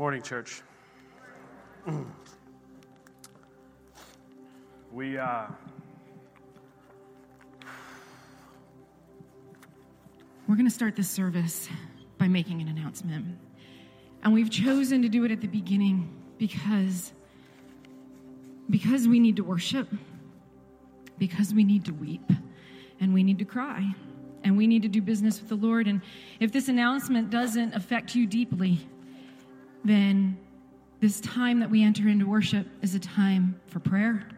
Morning, church. We, uh, We're going to start this service by making an announcement. And we've chosen to do it at the beginning because because we need to worship, because we need to weep, and we need to cry, and we need to do business with the Lord. And if this announcement doesn't affect you deeply, then this time that we enter into worship is a time for prayer.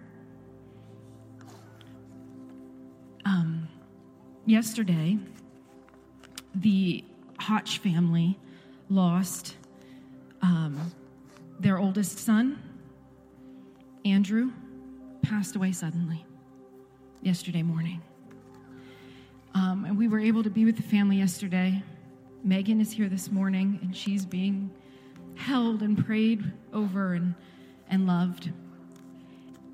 Um, yesterday, the Hotch family lost um, their oldest son, Andrew, passed away suddenly yesterday morning. Um, and we were able to be with the family yesterday. Megan is here this morning, and she's being held and prayed over and, and loved.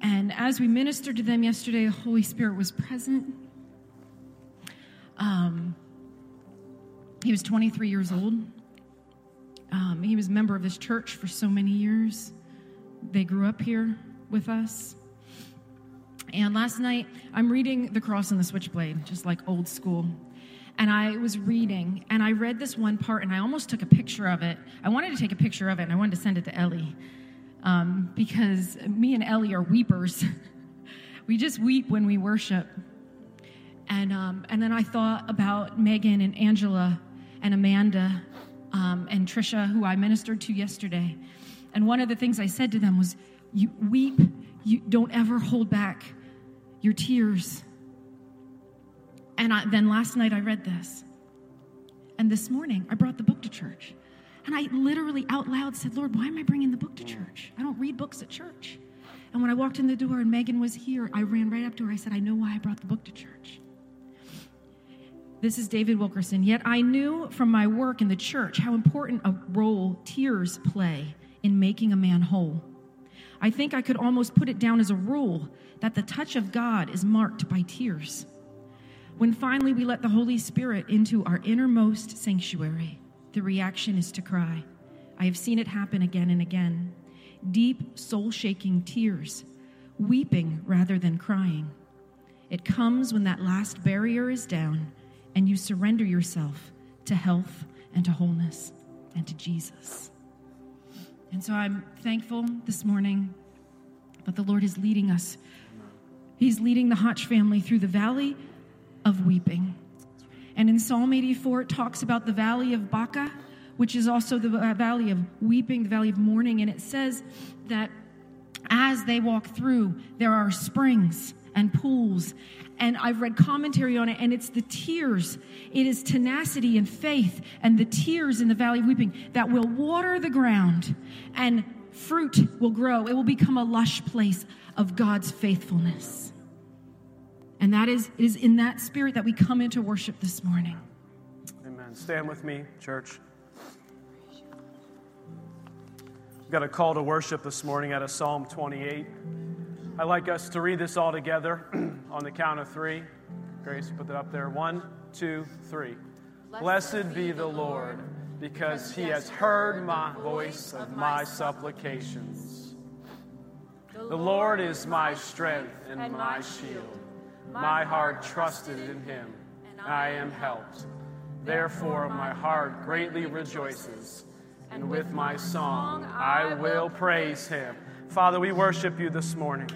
And as we ministered to them yesterday, the Holy Spirit was present. Um, he was 23 years old. Um, he was a member of this church for so many years. They grew up here with us. And last night, I'm reading The Cross and the Switchblade, just like old school. And I was reading, and I read this one part, and I almost took a picture of it. I wanted to take a picture of it, and I wanted to send it to Ellie um, because me and Ellie are weepers. we just weep when we worship. And, um, and then I thought about Megan and Angela and Amanda um, and Trisha, who I ministered to yesterday. And one of the things I said to them was, "You weep. You don't ever hold back your tears." And I, then last night I read this, and this morning I brought the book to church, and I literally out loud said, "Lord, why am I bringing the book to church? I don't read books at church." And when I walked in the door and Megan was here, I ran right up to her. I said, "I know why I brought the book to church." This is David Wilkerson. Yet I knew from my work in the church how important a role tears play in making a man whole. I think I could almost put it down as a rule that the touch of God is marked by tears. When finally we let the Holy Spirit into our innermost sanctuary, the reaction is to cry. I have seen it happen again and again. Deep, soul shaking tears, weeping rather than crying. It comes when that last barrier is down and you surrender yourself to health and to wholeness and to Jesus. And so I'm thankful this morning that the Lord is leading us. He's leading the Hotch family through the valley of weeping. And in Psalm 84, it talks about the valley of Baca, which is also the uh, valley of weeping, the valley of mourning. And it says that as they walk through, there are springs and pools. And I've read commentary on it, and it's the tears. It is tenacity and faith and the tears in the valley of weeping that will water the ground, and fruit will grow. It will become a lush place of God's faithfulness. And that is, it is in that spirit that we come into worship this morning. amen. Stand with me, church. We've got a call to worship this morning out of Psalm 28. I'd like us to read this all together on the count of three. Grace, put that up there. One, two, three. Blessed be the Lord, because he has heard my voice of my supplications. The Lord is my strength and my shield. My heart trusted in him, and I am helped. Therefore, my heart greatly rejoices, and with my song I will praise him. Father, we worship you this morning.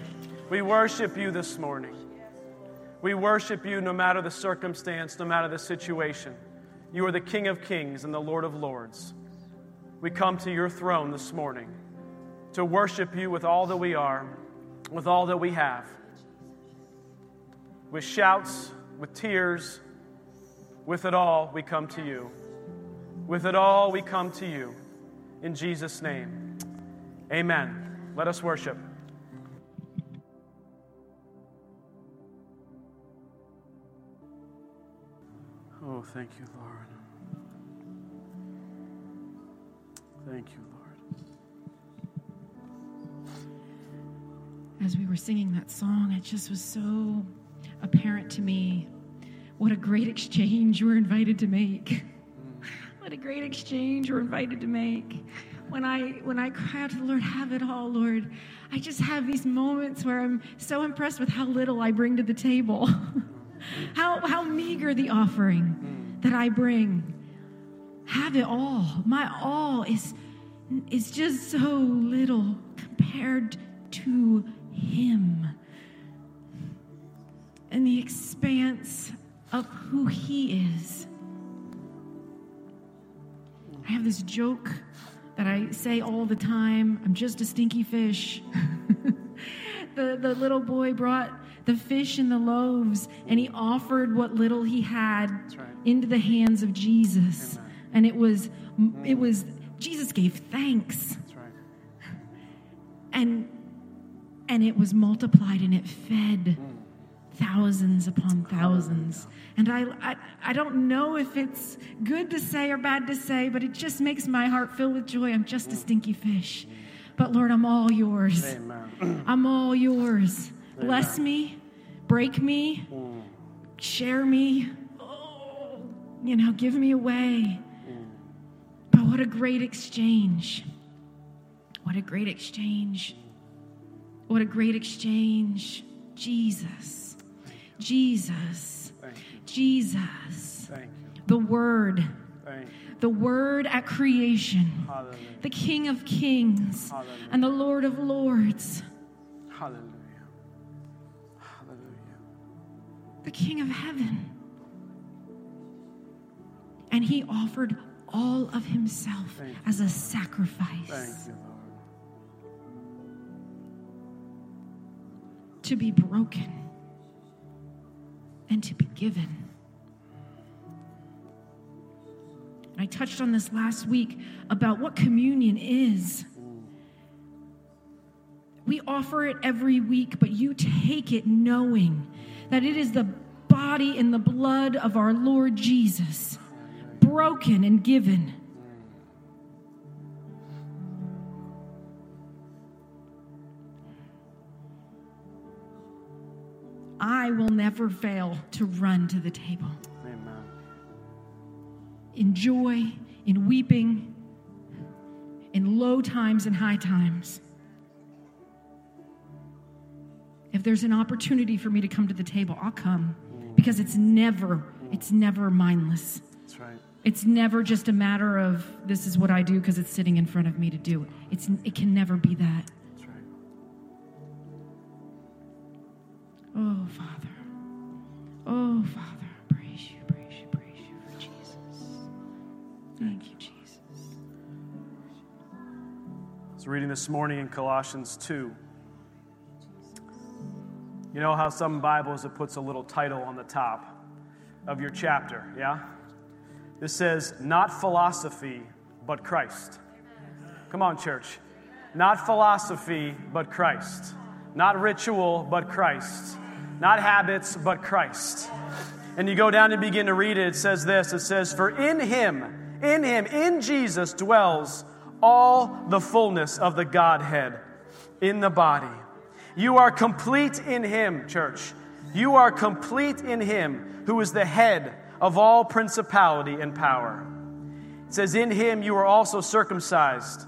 We worship you this morning. We worship you no matter the circumstance, no matter the situation. You are the King of kings and the Lord of lords. We come to your throne this morning to worship you with all that we are, with all that we have. With shouts, with tears, with it all, we come to you. With it all, we come to you. In Jesus' name, amen. Let us worship. Oh, thank you, Lord. Thank you, Lord. As we were singing that song, it just was so apparent to me what a great exchange we're invited to make. What a great exchange we're invited to make. when I when I cry out to the Lord, have it all, Lord. I just have these moments where I'm so impressed with how little I bring to the table. how how meager the offering that I bring. Have it all. My all is is just so little compared to him and the expanse of who he is. I have this joke that I say all the time I'm just a stinky fish. the, the little boy brought the fish and the loaves, and he offered what little he had right. into the hands of Jesus. Amen. And it was, mm. it was, Jesus gave thanks. That's right. And, and it was multiplied and it fed mm. Thousands upon thousands. And I, I, I don't know if it's good to say or bad to say, but it just makes my heart fill with joy. I'm just a stinky fish. But Lord, I'm all yours. Amen. I'm all yours. Bless me, break me, share me. Oh, you know, give me away. But what a great exchange. What a great exchange. What a great exchange. Jesus. Jesus. Jesus. Thank you. The Word. The Word at creation. Hallelujah. The King of Kings. Hallelujah. And the Lord of Lords. Hallelujah. Hallelujah. The King of Heaven. And He offered all of Himself as a sacrifice. You, to be broken and to be given. I touched on this last week about what communion is. We offer it every week, but you take it knowing that it is the body and the blood of our Lord Jesus, broken and given. I will never fail to run to the table Amen. in joy, in weeping, in low times and high times. If there's an opportunity for me to come to the table, I'll come because it's never, it's never mindless. That's right. It's never just a matter of this is what I do because it's sitting in front of me to do. It's, it can never be that. Oh, Father. Oh, Father. Praise you, praise you, praise you for Jesus. Thank you, Jesus. I was reading this morning in Colossians 2. You know how some Bibles it puts a little title on the top of your chapter, yeah? This says, not philosophy, but Christ. Come on, church. Not philosophy, but Christ. Not ritual, but Christ. Not habits, but Christ. And you go down and begin to read it, it says this it says, For in him, in him, in Jesus dwells all the fullness of the Godhead in the body. You are complete in him, church. You are complete in him who is the head of all principality and power. It says, In him you are also circumcised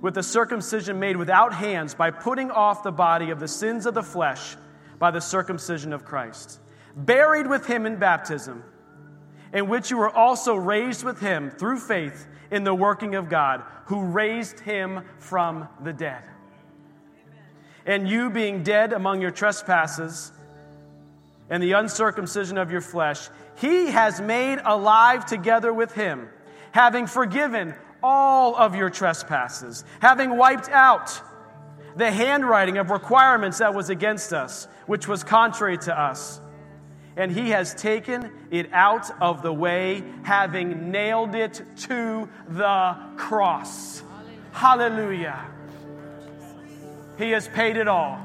with the circumcision made without hands by putting off the body of the sins of the flesh by the circumcision of Christ, buried with him in baptism, in which you were also raised with him through faith in the working of God, who raised him from the dead. And you, being dead among your trespasses and the uncircumcision of your flesh, he has made alive together with him, having forgiven all of your trespasses, having wiped out the handwriting of requirements that was against us, which was contrary to us. And he has taken it out of the way, having nailed it to the cross. Hallelujah. He has paid it all.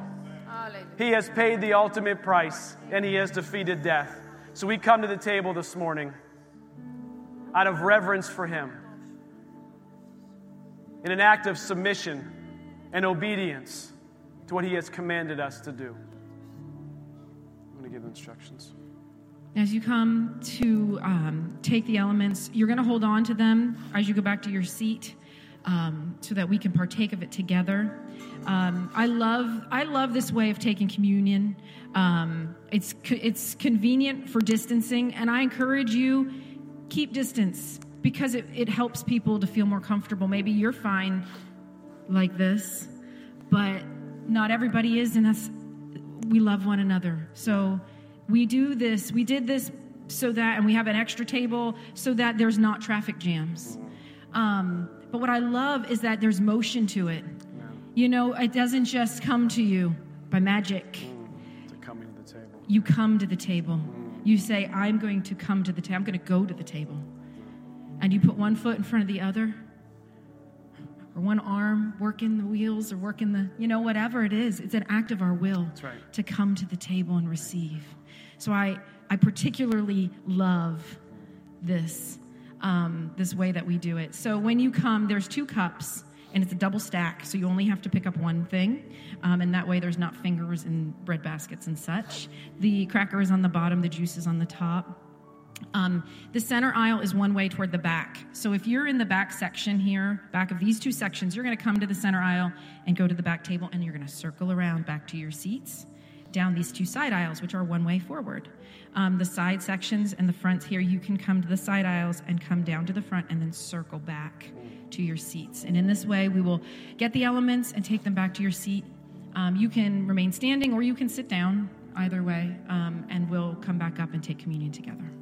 He has paid the ultimate price, and he has defeated death. So we come to the table this morning out of reverence for him, in an act of submission and obedience to what he has commanded us to do. I'm going to give instructions. As you come to um, take the elements, you're going to hold on to them as you go back to your seat. um, so that we can partake of it together. Um, I love I love this way of taking communion. Um, it's it's convenient for distancing, and I encourage you keep distance because it, it helps people to feel more comfortable. Maybe you're fine like this, but not everybody is, and us. We love one another, so we do this. We did this so that, and we have an extra table so that there's not traffic jams. Um, but what I love is that there's motion to it. You know, it doesn't just come to you by magic. Mm, coming to the table. You come to the table. You say, I'm going to come to the table. I'm going to go to the table. And you put one foot in front of the other, or one arm working the wheels, or working the, you know, whatever it is. It's an act of our will right. to come to the table and receive. So I, I particularly love this, um, this way that we do it. So when you come, there's two cups and it's a double stack, so you only have to pick up one thing, um, and that way there's not fingers in bread baskets and such. The cracker is on the bottom, the juice is on the top. Um, the center aisle is one way toward the back. So if you're in the back section here, back of these two sections, you're going to come to the center aisle and go to the back table, and you're going to circle around back to your seats down these two side aisles, which are one way forward. Um, the side sections and the fronts here, you can come to the side aisles and come down to the front and then circle back to your seats. And in this way, we will get the elements and take them back to your seat. Um, you can remain standing or you can sit down, either way, um, and we'll come back up and take communion together.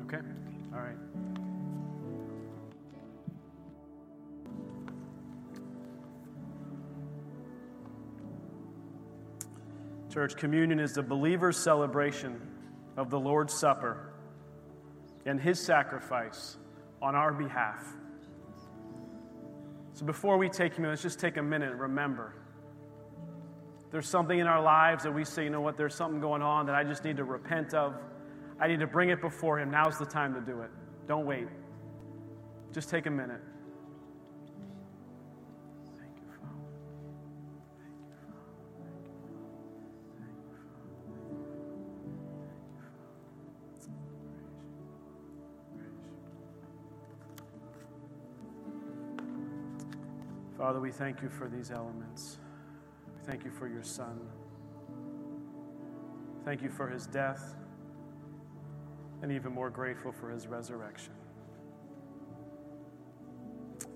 Church, communion is the believer's celebration of the Lord's Supper and his sacrifice on our behalf. So before we take communion, let's just take a minute and remember. There's something in our lives that we say, you know what, there's something going on that I just need to repent of. I need to bring it before him. Now's the time to do it. Don't wait. Just take a minute. Father, we thank you for these elements. We thank you for your Son. Thank you for his death, and even more grateful for his resurrection.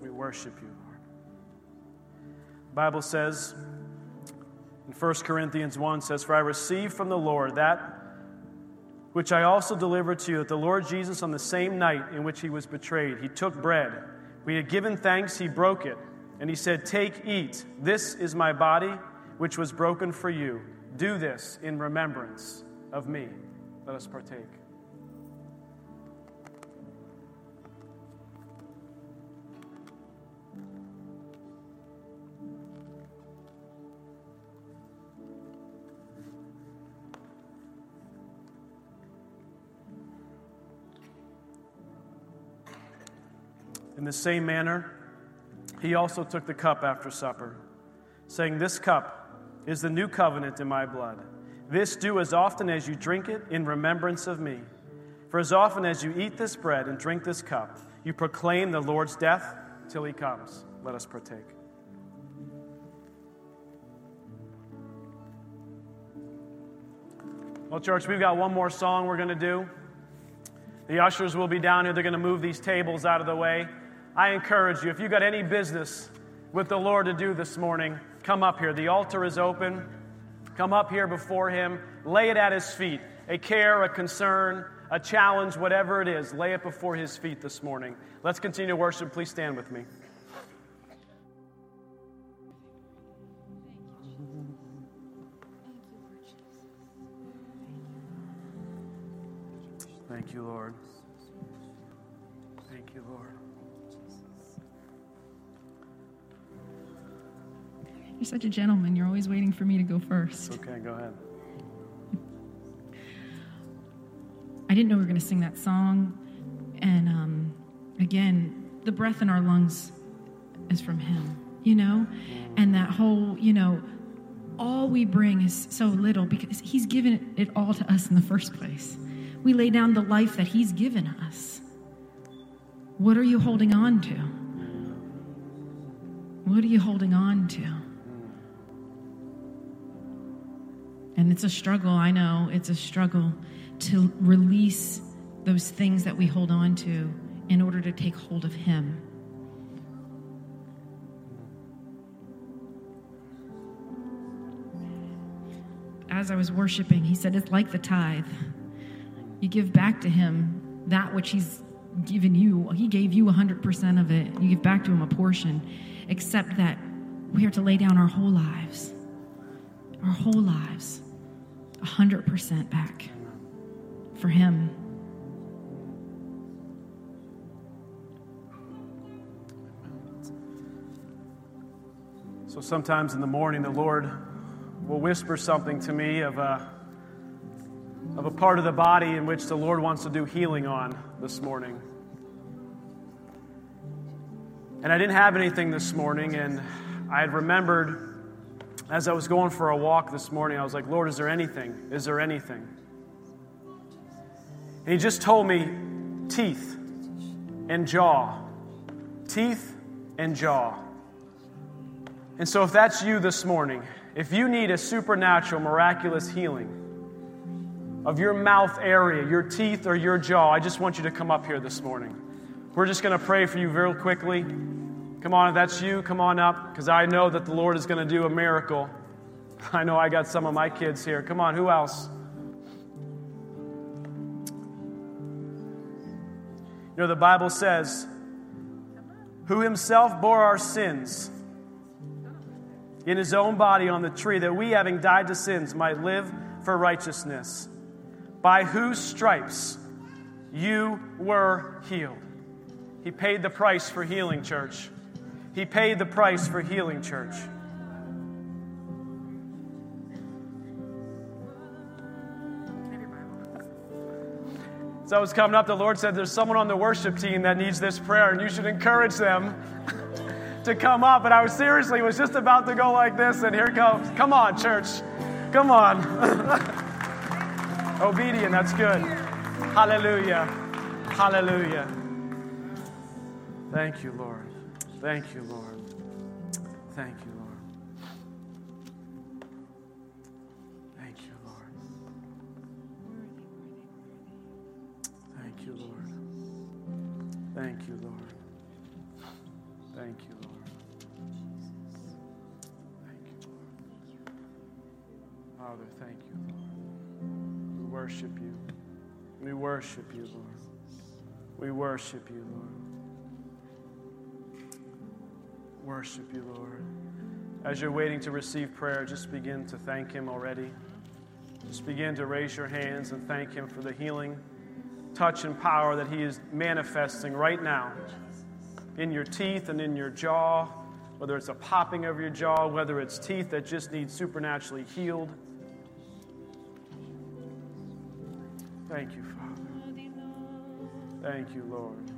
We worship you, Lord. The Bible says in 1 Corinthians 1 says, For I received from the Lord that which I also delivered to you, that the Lord Jesus, on the same night in which he was betrayed, he took bread. We had given thanks, he broke it and he said, Take, eat. This is my body, which was broken for you. Do this in remembrance of me. Let us partake. In the same manner, he also took the cup after supper, saying, This cup is the new covenant in my blood. This do as often as you drink it in remembrance of me. For as often as you eat this bread and drink this cup, you proclaim the Lord's death till he comes. Let us partake. Well, church, we've got one more song we're going to do. The ushers will be down here. They're going to move these tables out of the way. I encourage you, if you've got any business with the Lord to do this morning, come up here. The altar is open. Come up here before Him, lay it at His feet. A care, a concern, a challenge, whatever it is, lay it before His feet this morning. Let's continue to worship. Please stand with me. Thank you, Lord. You're such a gentleman. You're always waiting for me to go first. Okay, go ahead. I didn't know we were going to sing that song. And um, again, the breath in our lungs is from Him, you know? And that whole, you know, all we bring is so little because He's given it all to us in the first place. We lay down the life that He's given us. What are you holding on to? What are you holding on to? And it's a struggle, I know, it's a struggle to release those things that we hold on to in order to take hold of Him. As I was worshiping, he said, It's like the tithe. You give back to Him that which He's given you. He gave you 100% of it. You give back to Him a portion, except that we are to lay down our whole lives. Our whole lives. 100% back for Him. So sometimes in the morning, the Lord will whisper something to me of a, of a part of the body in which the Lord wants to do healing on this morning. And I didn't have anything this morning, and I had remembered as I was going for a walk this morning, I was like, Lord, is there anything? Is there anything? And He just told me teeth and jaw. Teeth and jaw. And so, if that's you this morning, if you need a supernatural, miraculous healing of your mouth area, your teeth, or your jaw, I just want you to come up here this morning. We're just going to pray for you very quickly. Come on, if that's you, come on up, because I know that the Lord is going to do a miracle. I know I got some of my kids here. Come on, who else? You know, the Bible says, Who himself bore our sins in his own body on the tree, that we, having died to sins, might live for righteousness, by whose stripes you were healed. He paid the price for healing, church. He paid the price for healing, church. As I was coming up, the Lord said, There's someone on the worship team that needs this prayer, and you should encourage them to come up. And I was seriously was just about to go like this, and here comes. Come on, church. Come on. Obedient, that's good. Hallelujah. Hallelujah. Thank you, Lord. Thank you, Lord. Thank you, Lord. Thank you, Lord. Thank you, Lord. Thank you, Lord. Thank you, Lord. Thank you, Lord. Father, thank you, Lord. We worship you. We worship you, Lord. We worship you, Lord. Worship you, Lord. As you're waiting to receive prayer, just begin to thank Him already. Just begin to raise your hands and thank Him for the healing, touch, and power that He is manifesting right now in your teeth and in your jaw, whether it's a popping of your jaw, whether it's teeth that just need supernaturally healed. Thank you, Father. Thank you, Lord.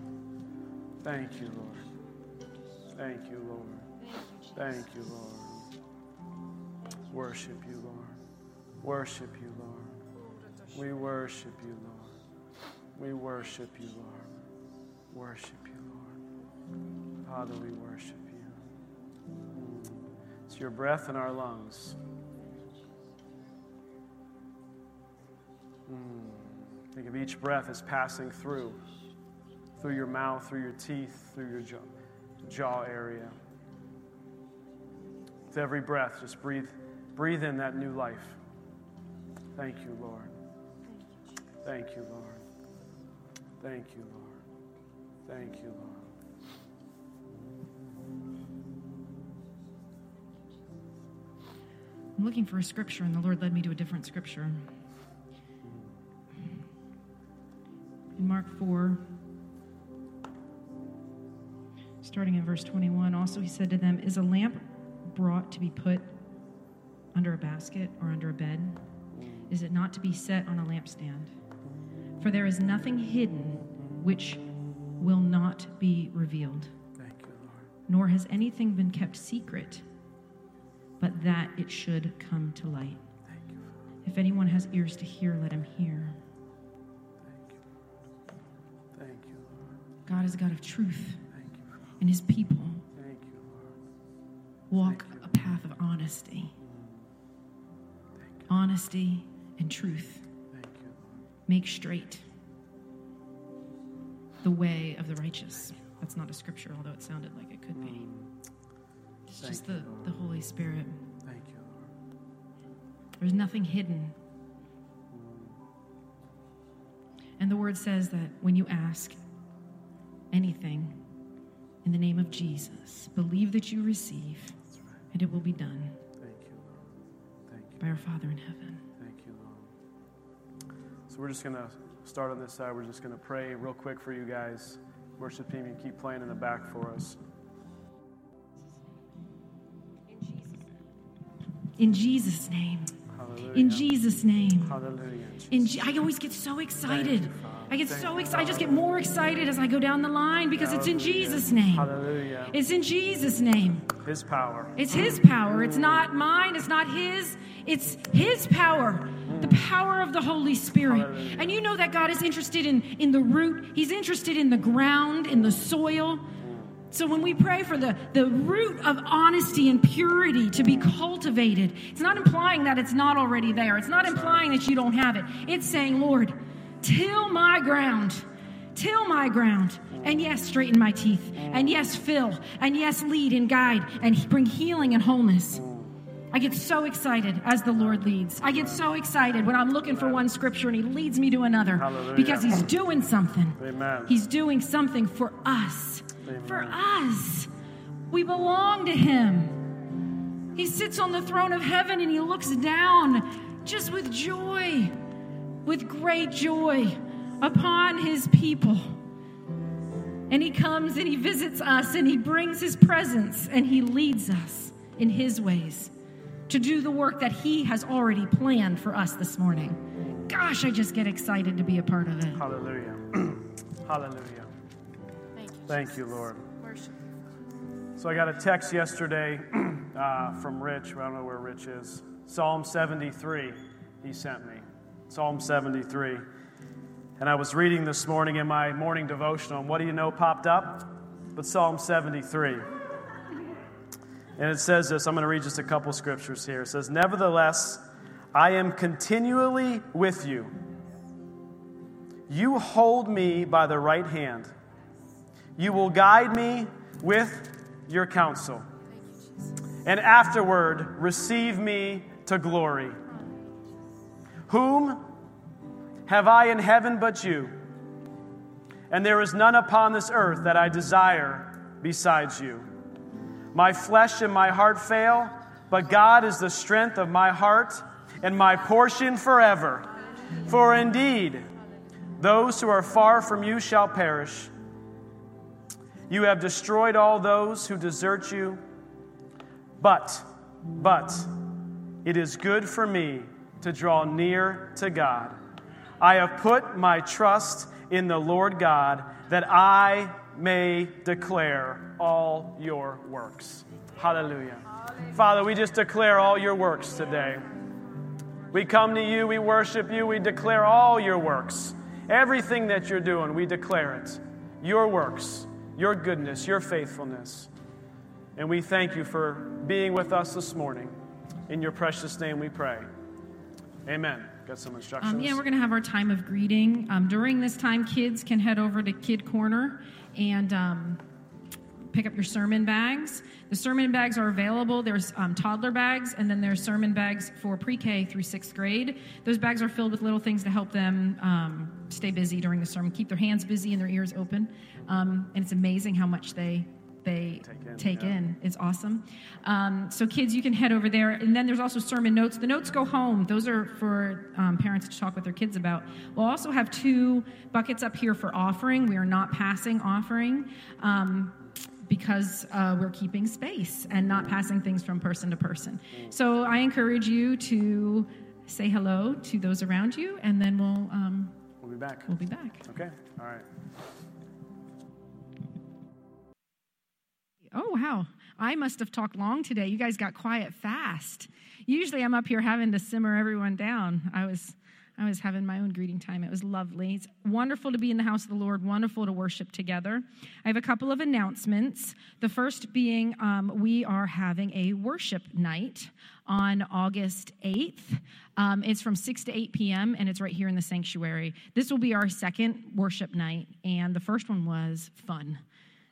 Thank you, Lord. Thank you, Lord. Thank you, Lord. Worship you, Lord. Worship you, Lord. We worship you, Lord. We worship you, Lord. Worship you, Lord. Father, we worship you. It's your breath in our lungs. Think of each breath as passing through, through your mouth, through your teeth, through your jaw, jaw area. With every breath, just breathe, breathe in that new life. Thank you, Lord. Thank you, Lord. Thank you, Lord. Thank you, Lord. I'm looking for a scripture, and the Lord led me to a different scripture. In Mark 4, starting in verse 21, also he said to them, Is a lamp brought to be put under a basket or under a bed? Is it not to be set on a lampstand? For there is nothing hidden which will not be revealed, Thank you, Lord. nor has anything been kept secret, but that it should come to light. Thank you, If anyone has ears to hear, let him hear. Thank you, Lord. Thank you, Lord. God is a God of truth Thank you, Father. And his people. Thank you, Lord. walk a path of honesty. Honesty and truth. Thank you. Make straight the way of the righteous. That's not a scripture, although it sounded like it could be. Mm. It's Thank just the, the Holy Spirit. Thank you, Lord. There's nothing hidden. Mm. And the word says that when you ask anything in the name of Jesus, believe that you receive, right. and it will be done Thank you, Lord. Thank you. by our Father in heaven. Thank you, Lord. So we're just going to start on this side. We're just going to pray real quick for you guys. Worship team, you keep playing in the back for us. In Jesus' name. Hallelujah. In Jesus' name. Hallelujah. In Je- I always get so excited. I get Thank so excited. I just get more excited as I go down the line because it's in Jesus' name. Hallelujah. It's in Jesus' name. His power. It's His power. It's not mine. It's not His. It's His power. The mm. power of the Holy Spirit. Hallelujah. And you know that God is interested in, in the root, He's interested in the ground, in the soil. Mm. So when we pray for the, the root of honesty and purity to be cultivated, it's not implying that it's not already there. It's not implying that you don't have it. It's saying, Lord, till my ground, till my ground. And yes, straighten my teeth. And yes, fill. And yes, lead and guide and bring healing and wholeness. I get so excited as the Lord leads. I get so excited when I'm looking for one scripture and He leads me to another Hallelujah. because He's doing something. Amen. He's doing something for us. Amen. For us. We belong to Him. He sits on the throne of heaven and He looks down just with joy, with great joy upon His people. And He comes and He visits us and He brings His presence and He leads us in His ways to do the work that He has already planned for us this morning. Gosh, I just get excited to be a part of it. Hallelujah. Hallelujah. Thank you. Thank you, Lord. Worship. So I got a text yesterday uh, from Rich. I don't know where Rich is. Psalm 73, he sent me. Psalm 73. And I was reading this morning in my morning devotional, and what do you know popped up? But Psalm 73. And it says this I'm going to read just a couple scriptures here. It says, Nevertheless, I am continually with you. You hold me by the right hand. You will guide me with your counsel. And afterward, receive me to glory. Whom have I in heaven but you? And there is none upon this earth that I desire besides you. My flesh and my heart fail, but God is the strength of my heart and my portion forever. For indeed, those who are far from you shall perish. You have destroyed all those who desert you. But, but, it is good for me to draw near to God. I have put my trust in the Lord God that I may declare all your works. Hallelujah. Father, we just declare all your works today. We come to you, we worship you, we declare all your works. Everything that you're doing, we declare it. Your works, your goodness, your faithfulness. And we thank you for being with us this morning. In your precious name we pray. Amen. Got some instructions? Um, yeah, we're going to have our time of greeting. Um, during this time, kids can head over to Kid Corner and um, pick up your sermon bags. The sermon bags are available. There's um, toddler bags, and then there's sermon bags for pre K through sixth grade. Those bags are filled with little things to help them um, stay busy during the sermon, keep their hands busy and their ears open. Um, and it's amazing how much they they Take in, take yeah. in. It's awesome. Um, so, kids, you can head over there. And then there's also sermon notes. The notes go home, those are for um, parents to talk with their kids about. We'll also have two buckets up here for offering. We are not passing offering. Um, because uh, we're keeping space and not passing things from person to person. So I encourage you to say hello to those around you, and then we'll um, We'll be back. we'll be back. Okay. All right. Oh, wow. I must have talked long today. You guys got quiet fast. Usually I'm up here having to simmer everyone down. I was I was having my own greeting time. It was lovely. It's wonderful to be in the house of the Lord, wonderful to worship together. I have a couple of announcements. The first being um, we are having a worship night on August 8th. Um, it's from 6 to 8 p.m., and it's right here in the sanctuary. This will be our second worship night, and the first one was fun.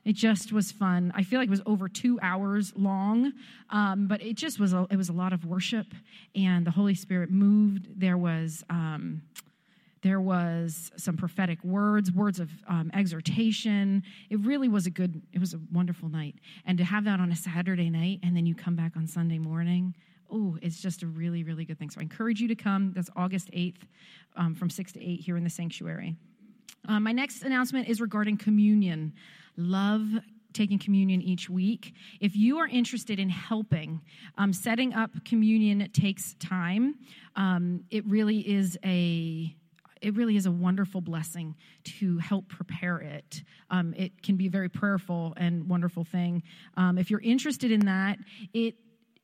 It just was fun. I feel like it was over two hours long, um, but it just was a, it was a lot of worship, and the Holy Spirit moved. There was um, there was some prophetic words, words of um, exhortation. It really was a good. It was a wonderful night, and to have that on a Saturday night, and then you come back on Sunday morning. Oh, it's just a really, really good thing. So I encourage you to come. That's August 8th um, from 6 to 8 here in the sanctuary. Uh, my next announcement is regarding communion. Love taking communion each week. If you are interested in helping, um, setting up communion takes time. Um, it really is a it really is a wonderful blessing to help prepare it. Um, it can be a very prayerful and wonderful thing. Um, if you're interested in that, it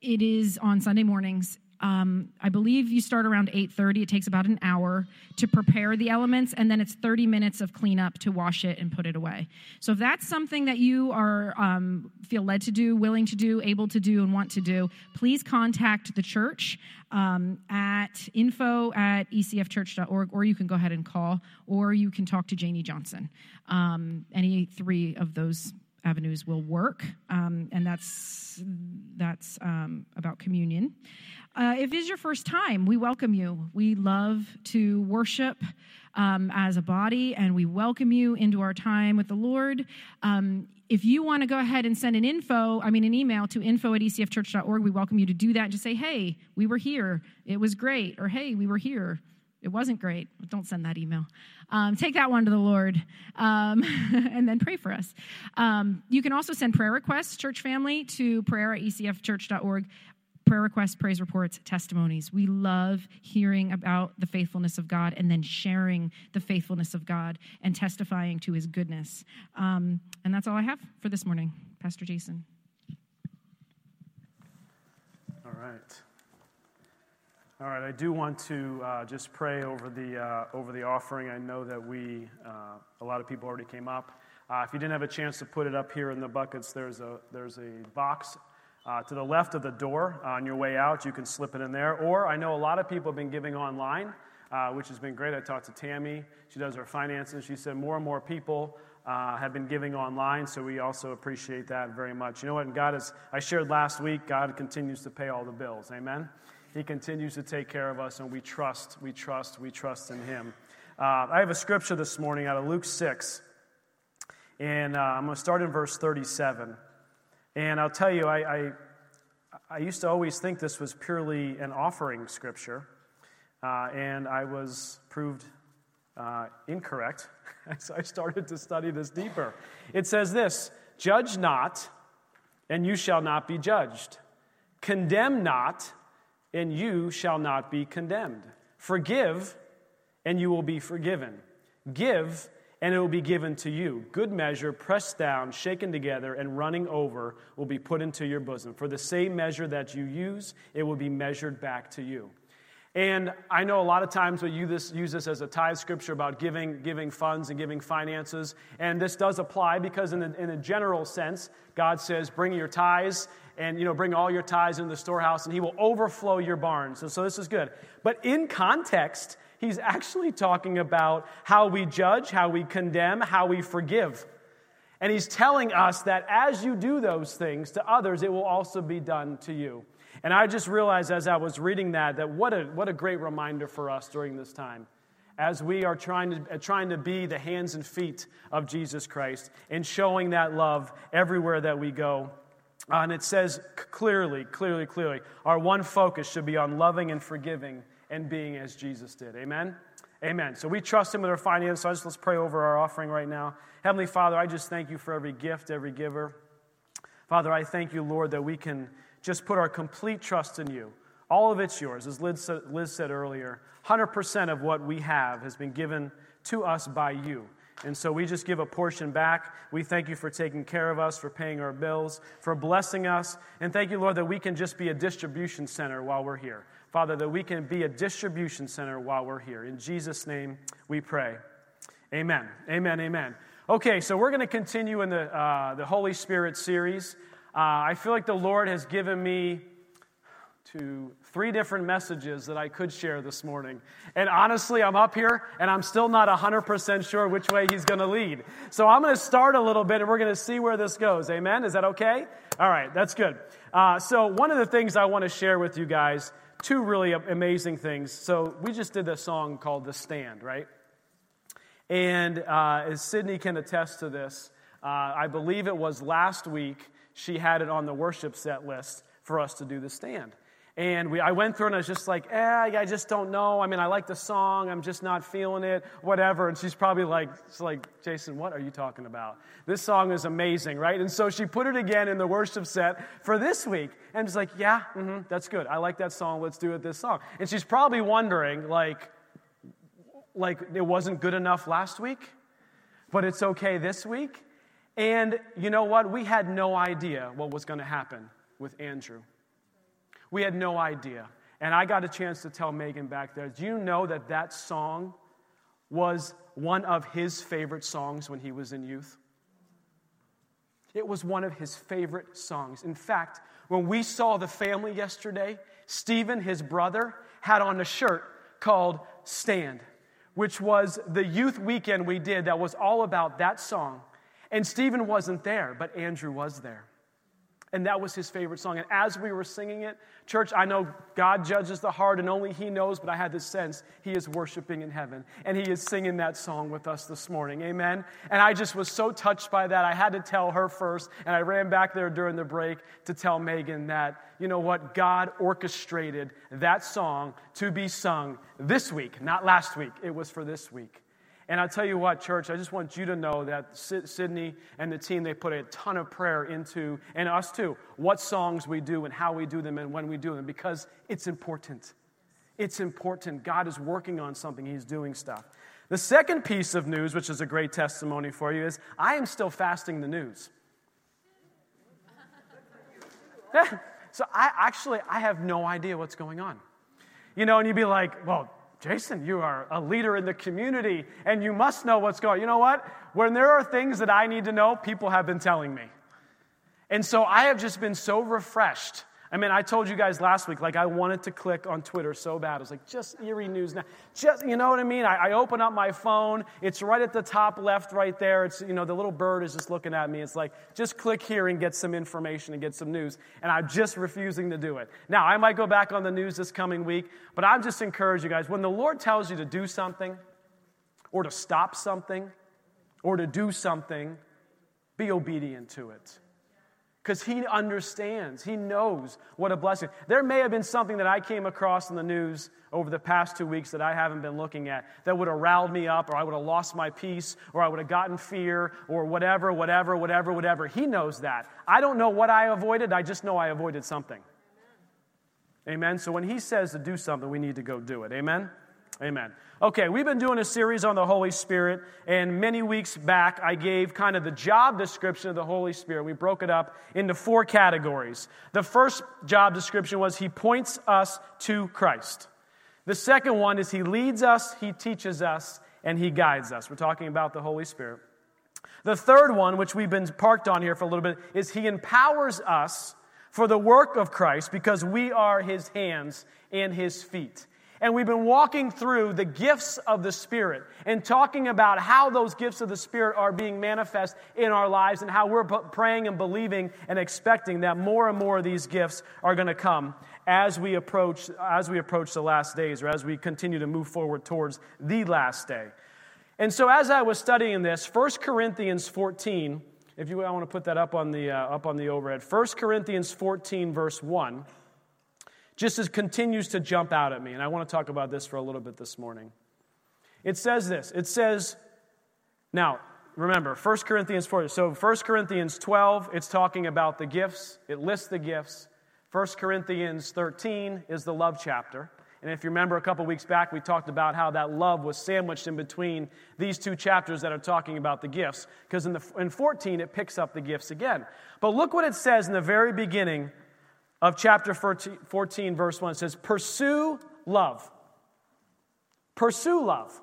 it is on Sunday mornings um, I believe you start around 8:30. It takes about an hour to prepare the elements, and then it's 30 minutes of cleanup to wash it and put it away. So if that's something that you are um, feel led to do, willing to do, able to do, and want to do, please contact the church um, at info at ecfchurch.org, or you can go ahead and call, or you can talk to Janie Johnson. Um, any three of those avenues will work, um, and that's that's um, about communion. Uh, if it is your first time, we welcome you. We love to worship um, as a body, and we welcome you into our time with the Lord. Um, if you want to go ahead and send an info, I mean, an email to info at ecfchurch.org, we welcome you to do that just say, hey, we were here. It was great. Or, hey, we were here. It wasn't great. Don't send that email. Um, take that one to the Lord um, and then pray for us. Um, you can also send prayer requests, church family, to prayer at ecfchurch.org prayer requests, praise reports, testimonies. We love hearing about the faithfulness of God and then sharing the faithfulness of God and testifying to his goodness. Um, and that's all I have for this morning. Pastor Jason. All right. All right, I do want to uh, just pray over the, uh, over the offering. I know that we, uh, a lot of people already came up. Uh, if you didn't have a chance to put it up here in the buckets, there's a, there's a box uh, to the left of the door on your way out. You can slip it in there. Or I know a lot of people have been giving online, uh, which has been great. I talked to Tammy. She does our finances. She said more and more people uh, have been giving online, so we also appreciate that very much. You know what? And God is, I shared last week, God continues to pay all the bills. Amen? He continues to take care of us, and we trust, we trust, we trust in Him. Uh, I have a scripture this morning out of Luke 6, and uh, I'm going to start in verse 37. And I'll tell you, I, I, I used to always think this was purely an offering scripture, uh, and I was proved uh, incorrect as I started to study this deeper. It says this Judge not, and you shall not be judged. Condemn not, and you shall not be condemned. Forgive, and you will be forgiven. Give, and it will be given to you. Good measure, pressed down, shaken together, and running over will be put into your bosom. For the same measure that you use, it will be measured back to you. And I know a lot of times we use this, use this as a tithe scripture about giving, giving funds and giving finances. And this does apply because, in a, in a general sense, God says, bring your tithes and you know, bring all your tithes into the storehouse, and He will overflow your barns. And so this is good. But in context, He's actually talking about how we judge, how we condemn, how we forgive. And he's telling us that as you do those things to others, it will also be done to you. And I just realized as I was reading that, that what a, what a great reminder for us during this time. As we are trying to, uh, trying to be the hands and feet of Jesus Christ and showing that love everywhere that we go. Uh, and it says clearly, clearly, clearly, our one focus should be on loving and forgiving and being as Jesus did. Amen? Amen. So we trust Him with our finances. So just let's pray over our offering right now. Heavenly Father, I just thank you for every gift, every giver. Father, I thank you, Lord, that we can just put our complete trust in you. All of it's yours. As Liz said, Liz said earlier, 100% of what we have has been given to us by you. And so we just give a portion back. We thank you for taking care of us, for paying our bills, for blessing us. And thank you, Lord, that we can just be a distribution center while we're here. Father, that we can be a distribution center while we're here. In Jesus' name we pray. Amen. Amen. Amen. Okay, so we're going to continue in the, uh, the Holy Spirit series. Uh, I feel like the Lord has given me to three different messages that I could share this morning. And honestly, I'm up here and I'm still not 100% sure which way he's going to lead. So I'm going to start a little bit and we're going to see where this goes. Amen? Is that okay? All right, that's good. Uh, so, one of the things I want to share with you guys, two really amazing things. So, we just did a song called The Stand, right? And uh, as Sydney can attest to this, uh, I believe it was last week she had it on the worship set list for us to do the stand. And we, I went through and I was just like, eh, I just don't know. I mean, I like the song. I'm just not feeling it, whatever. And she's probably like, she's like, Jason, what are you talking about? This song is amazing, right? And so she put it again in the worship set for this week. And she's like, yeah, mm-hmm, that's good. I like that song. Let's do it this song. And she's probably wondering, like, like it wasn't good enough last week, but it's okay this week. And you know what? We had no idea what was going to happen with Andrew. We had no idea. And I got a chance to tell Megan back there, do you know that that song was one of his favorite songs when he was in youth? It was one of his favorite songs. In fact, when we saw the family yesterday, Stephen, his brother, had on a shirt called Stand, which was the youth weekend we did that was all about that song. And Stephen wasn't there, but Andrew was there. And that was his favorite song. And as we were singing it, church, I know God judges the heart and only He knows, but I had this sense He is worshiping in heaven. And He is singing that song with us this morning. Amen. And I just was so touched by that. I had to tell her first. And I ran back there during the break to tell Megan that, you know what? God orchestrated that song to be sung this week, not last week. It was for this week. And I'll tell you what, church, I just want you to know that Sydney and the team, they put a ton of prayer into, and us too, what songs we do and how we do them and when we do them, because it's important. It's important. God is working on something, He's doing stuff. The second piece of news, which is a great testimony for you, is I am still fasting the news. so I actually I have no idea what's going on. You know, and you'd be like, well, Jason, you are a leader in the community and you must know what's going on. You know what? When there are things that I need to know, people have been telling me. And so I have just been so refreshed I mean, I told you guys last week, like, I wanted to click on Twitter so bad. I was like, just Erie News now. Just, you know what I mean? I, I, open up my phone. It's right at the top left, right there. It's, you know, the little bird is just looking at me. It's like, just click here and get some information and get some news. And I'm just refusing to do it. Now, I might go back on the news this coming week, but I'm just encourage you guys when the Lord tells you to do something, or to stop something, or to do something, be obedient to it because he understands, he knows what a blessing. There may have been something that I came across in the news over the past two weeks that I haven't been looking at that would have riled me up, or I would have lost my peace, or I would have gotten fear, or whatever, whatever, whatever, whatever. He knows that. I don't know what I avoided, I just know I avoided something. Amen. So when he says to do something, we need to go do it. Amen. Amen. Okay, we've been doing a series on the Holy Spirit, and many weeks back I gave kind of the job description of the Holy Spirit. We broke it up into four categories. The first job description was He points us to Christ. The second one is He leads us, He teaches us, and He guides us. We're talking about the Holy Spirit. The third one, which we've been parked on here for a little bit, is He empowers us for the work of Christ because we are His hands and His feet. And we've been walking through the gifts of the Spirit and talking about how those gifts of the Spirit are being manifest in our lives and how we're praying and believing and expecting that more and more of these gifts are going to come as we approach as we approach the last days or as we continue to move forward towards the last day. And so as I was studying this, 1 Corinthians 14, if you I want to put that up on the uh, up on the overhead. 1 Corinthians 14 verse 1 just as continues to jump out at me. And I want to talk about this for a little bit this morning. It says this it says, now, remember, 1 Corinthians 4. So 1 Corinthians 12, it's talking about the gifts, it lists the gifts. 1 Corinthians 13 is the love chapter. And if you remember a couple weeks back, we talked about how that love was sandwiched in between these two chapters that are talking about the gifts. Because in, the, in 14, it picks up the gifts again. But look what it says in the very beginning of chapter 14, verse 1. It says, Pursue love. Pursue love.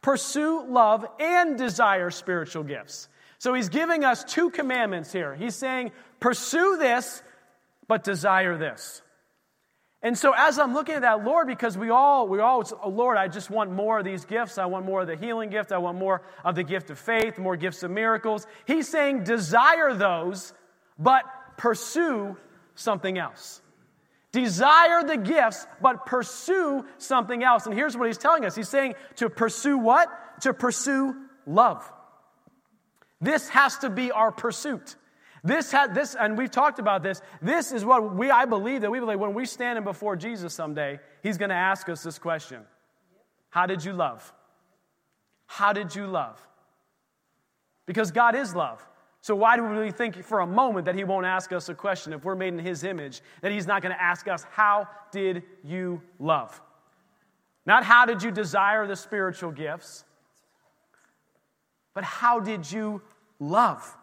Pursue love and desire spiritual gifts. So he's giving us two commandments here. He's saying, Pursue this, but desire this. And so as I'm looking at that, Lord, because we all, we all, oh, Lord, I just want more of these gifts. I want more of the healing gift. I want more of the gift of faith, more gifts of miracles. He's saying desire those, but pursue something else. Desire the gifts, but pursue something else. And here's what he's telling us. He's saying to pursue what? To pursue love. This has to be our pursuit. This had this, and we've talked about this. This is what we I believe that we believe when we stand in before Jesus someday, he's going to ask us this question. How did you love? How did you love? Because God is love. So why do we think for a moment that he won't ask us a question if we're made in his image, that he's not going to ask us, How did you love? Not how did you desire the spiritual gifts, but how did you love?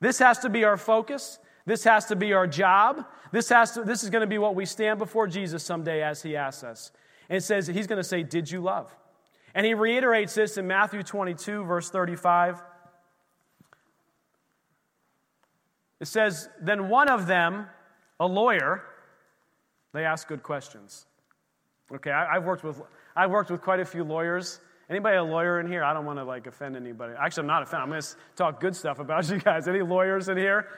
This has to be our focus. This has to be our job. This, has to, this is going to be what we stand before Jesus someday as he asks us. And says, He's going to say, Did you love? And he reiterates this in Matthew 22, verse 35. It says, Then one of them, a lawyer, they ask good questions. Okay, I, have worked with, I've worked with quite a few lawyers. Anybody a lawyer in here? I don't want to like offend anybody. Actually, I'm not offended. I'm going to talk good stuff about you guys. Any lawyers in here?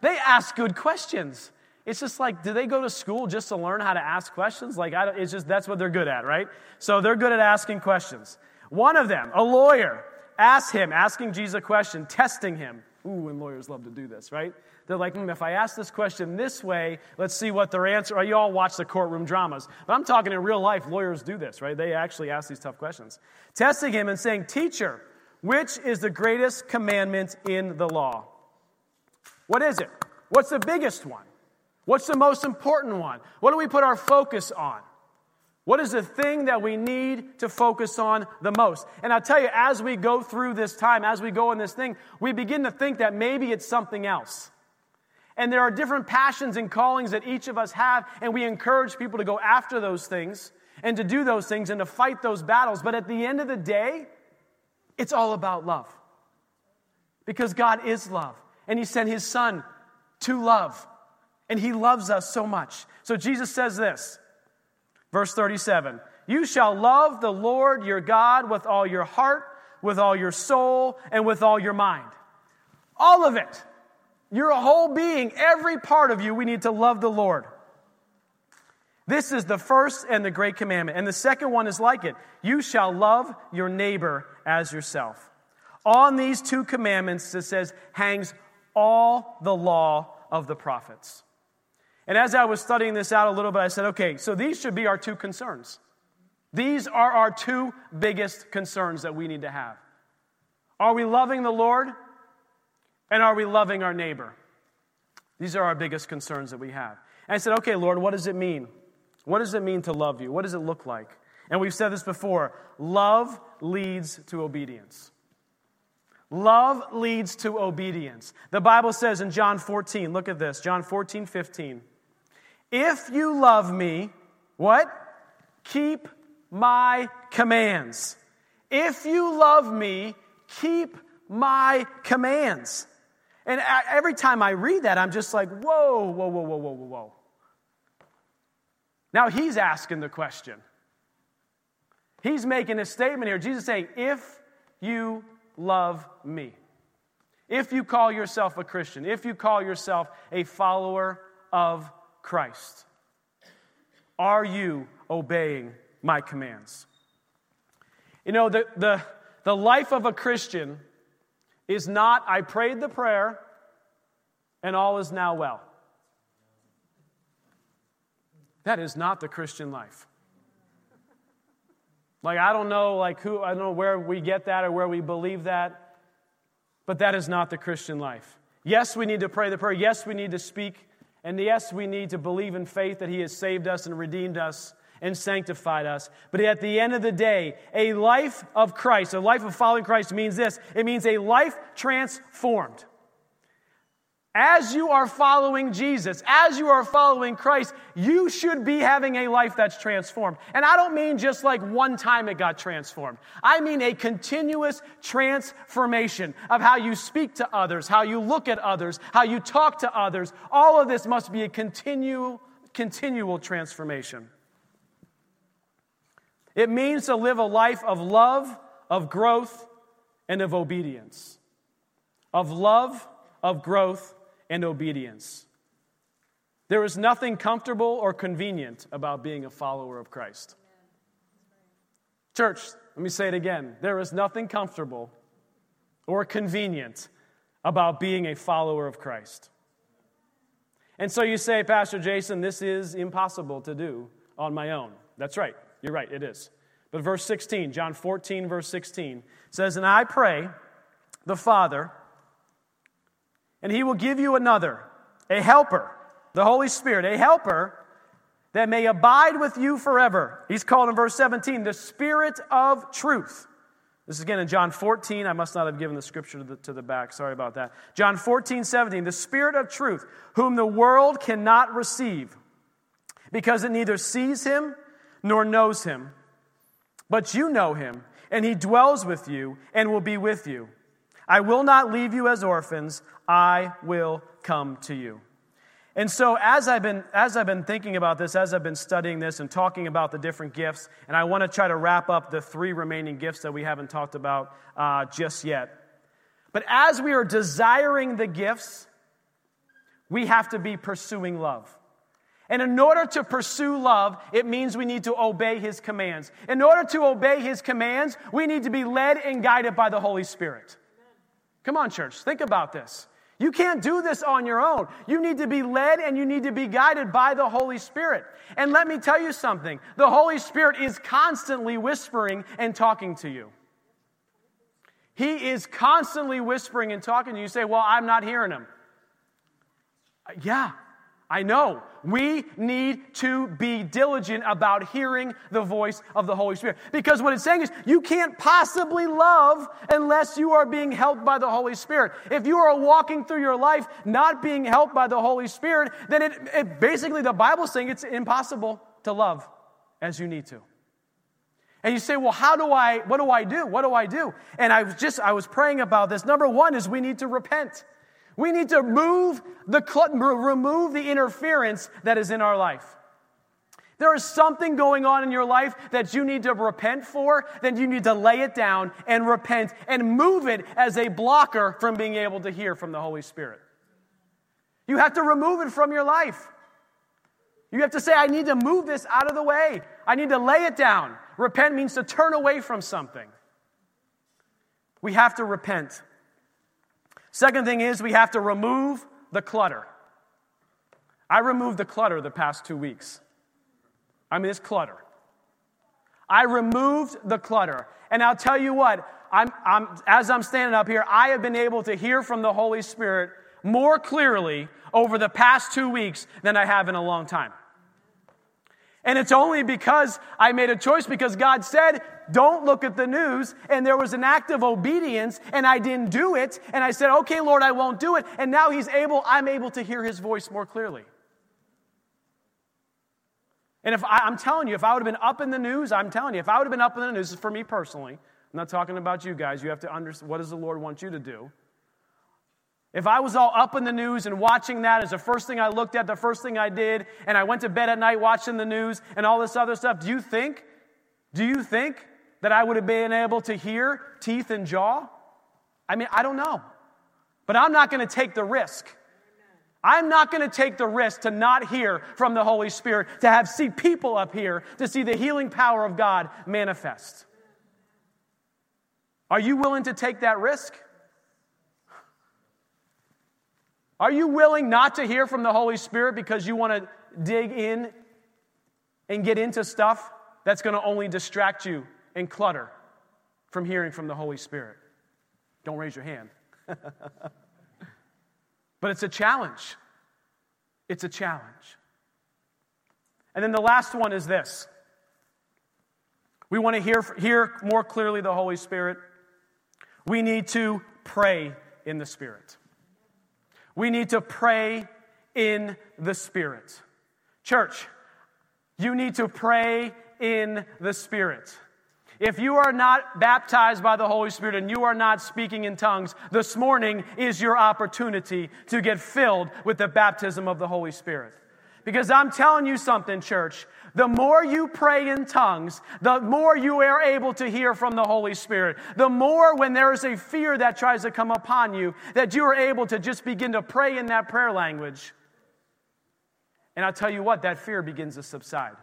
They ask good questions. It's just like, do they go to school just to learn how to ask questions? Like, I don't, it's just that's what they're good at, right? So they're good at asking questions. One of them, a lawyer, asked him, asking Jesus a question, testing him. Ooh, and lawyers love to do this, right? They're like, mm, if I ask this question this way, let's see what their answer. Or you all watch the courtroom dramas, but I'm talking in real life. Lawyers do this, right? They actually ask these tough questions, testing him and saying, "Teacher, which is the greatest commandment in the law?" What is it? What's the biggest one? What's the most important one? What do we put our focus on? What is the thing that we need to focus on the most? And I'll tell you, as we go through this time, as we go in this thing, we begin to think that maybe it's something else. And there are different passions and callings that each of us have, and we encourage people to go after those things and to do those things and to fight those battles. But at the end of the day, it's all about love. Because God is love, and He sent His Son to love, and He loves us so much. So Jesus says this Verse 37 You shall love the Lord your God with all your heart, with all your soul, and with all your mind. All of it. Your whole being, every part of you, we need to love the Lord. This is the first and the great commandment. And the second one is like it you shall love your neighbor as yourself. On these two commandments, it says, hangs all the law of the prophets. And as I was studying this out a little bit, I said, okay, so these should be our two concerns. These are our two biggest concerns that we need to have. Are we loving the Lord? And are we loving our neighbor? These are our biggest concerns that we have. And I said, okay, Lord, what does it mean? What does it mean to love you? What does it look like? And we've said this before love leads to obedience. Love leads to obedience. The Bible says in John 14, look at this, John 14, 15. If you love me, what? Keep my commands. If you love me, keep my commands. And every time I read that, I'm just like, whoa, whoa, whoa, whoa, whoa, whoa, whoa. Now he's asking the question. He's making a statement here. Jesus saying, if you love me, if you call yourself a Christian, if you call yourself a follower of Christ? Are you obeying my commands? You know, the, the, the life of a Christian is not, I prayed the prayer and all is now well. That is not the Christian life. Like, I don't know, like, who, I don't know where we get that or where we believe that, but that is not the Christian life. Yes, we need to pray the prayer. Yes, we need to speak and yes, we need to believe in faith that He has saved us and redeemed us and sanctified us. But at the end of the day, a life of Christ, a life of following Christ means this it means a life transformed. As you are following Jesus, as you are following Christ, you should be having a life that's transformed. And I don't mean just like one time it got transformed. I mean a continuous transformation of how you speak to others, how you look at others, how you talk to others. All of this must be a continual, continual transformation. It means to live a life of love, of growth, and of obedience. Of love, of growth, and obedience. There is nothing comfortable or convenient about being a follower of Christ. Church, let me say it again. There is nothing comfortable or convenient about being a follower of Christ. And so you say, Pastor Jason, this is impossible to do on my own. That's right. You're right, it is. But verse 16, John 14, verse 16 says, And I pray the Father and he will give you another, a helper, the Holy Spirit, a helper that may abide with you forever. He's called in verse 17 the Spirit of truth. This is again in John 14. I must not have given the scripture to the, to the back. Sorry about that. John 14, 17. The Spirit of truth, whom the world cannot receive, because it neither sees him nor knows him. But you know him, and he dwells with you and will be with you. I will not leave you as orphans. I will come to you. And so, as I've, been, as I've been thinking about this, as I've been studying this and talking about the different gifts, and I want to try to wrap up the three remaining gifts that we haven't talked about uh, just yet. But as we are desiring the gifts, we have to be pursuing love. And in order to pursue love, it means we need to obey his commands. In order to obey his commands, we need to be led and guided by the Holy Spirit. Come on, church, think about this. You can't do this on your own. You need to be led and you need to be guided by the Holy Spirit. And let me tell you something the Holy Spirit is constantly whispering and talking to you. He is constantly whispering and talking to you. You say, Well, I'm not hearing him. Uh, yeah, I know. We need to be diligent about hearing the voice of the Holy Spirit. Because what it's saying is, you can't possibly love unless you are being helped by the Holy Spirit. If you are walking through your life not being helped by the Holy Spirit, then it, it basically, the Bible's saying it's impossible to love as you need to. And you say, well, how do I, what do I do? What do I do? And I was just, I was praying about this. Number one is we need to repent. We need to move the, remove the interference that is in our life. There is something going on in your life that you need to repent for, then you need to lay it down and repent and move it as a blocker from being able to hear from the Holy Spirit. You have to remove it from your life. You have to say, I need to move this out of the way. I need to lay it down. Repent means to turn away from something. We have to repent. Second thing is we have to remove the clutter. I removed the clutter the past two weeks. I mean, it's clutter. I removed the clutter. And I'll tell you what, I'm, I'm, as I'm standing up here, I have been able to hear from the Holy Spirit more clearly over the past two weeks than I have in a long time. And it's only because I made a choice because God said, don't look at the news. And there was an act of obedience and I didn't do it. And I said, okay, Lord, I won't do it. And now he's able, I'm able to hear his voice more clearly. And if I, am telling you, if I would have been up in the news, I'm telling you, if I would have been up in the news, this is for me personally, I'm not talking about you guys. You have to understand what does the Lord want you to do. If I was all up in the news and watching that as the first thing I looked at, the first thing I did, and I went to bed at night watching the news and all this other stuff, do you think, do you think that I would have been able to hear teeth and jaw? I mean, I don't know. But I'm not going to take the risk. I'm not going to take the risk to not hear from the Holy Spirit, to have see people up here to see the healing power of God manifest. Are you willing to take that risk? Are you willing not to hear from the Holy Spirit because you want to dig in and get into stuff that's going to only distract you and clutter from hearing from the Holy Spirit? Don't raise your hand. but it's a challenge. It's a challenge. And then the last one is this We want to hear, hear more clearly the Holy Spirit. We need to pray in the Spirit. We need to pray in the Spirit. Church, you need to pray in the Spirit. If you are not baptized by the Holy Spirit and you are not speaking in tongues, this morning is your opportunity to get filled with the baptism of the Holy Spirit. Because I'm telling you something, church. The more you pray in tongues, the more you are able to hear from the Holy Spirit. The more, when there is a fear that tries to come upon you, that you are able to just begin to pray in that prayer language. And I'll tell you what, that fear begins to subside.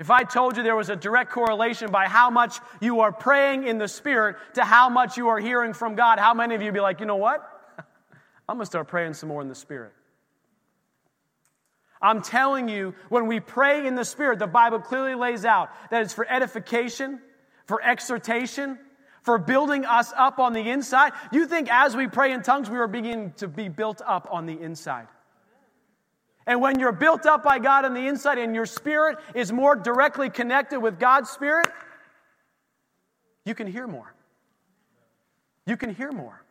If I told you there was a direct correlation by how much you are praying in the Spirit to how much you are hearing from God, how many of you would be like, you know what? I'm going to start praying some more in the Spirit. I'm telling you, when we pray in the Spirit, the Bible clearly lays out that it's for edification, for exhortation, for building us up on the inside. You think as we pray in tongues, we are beginning to be built up on the inside. And when you're built up by God on the inside and your spirit is more directly connected with God's spirit, you can hear more. You can hear more.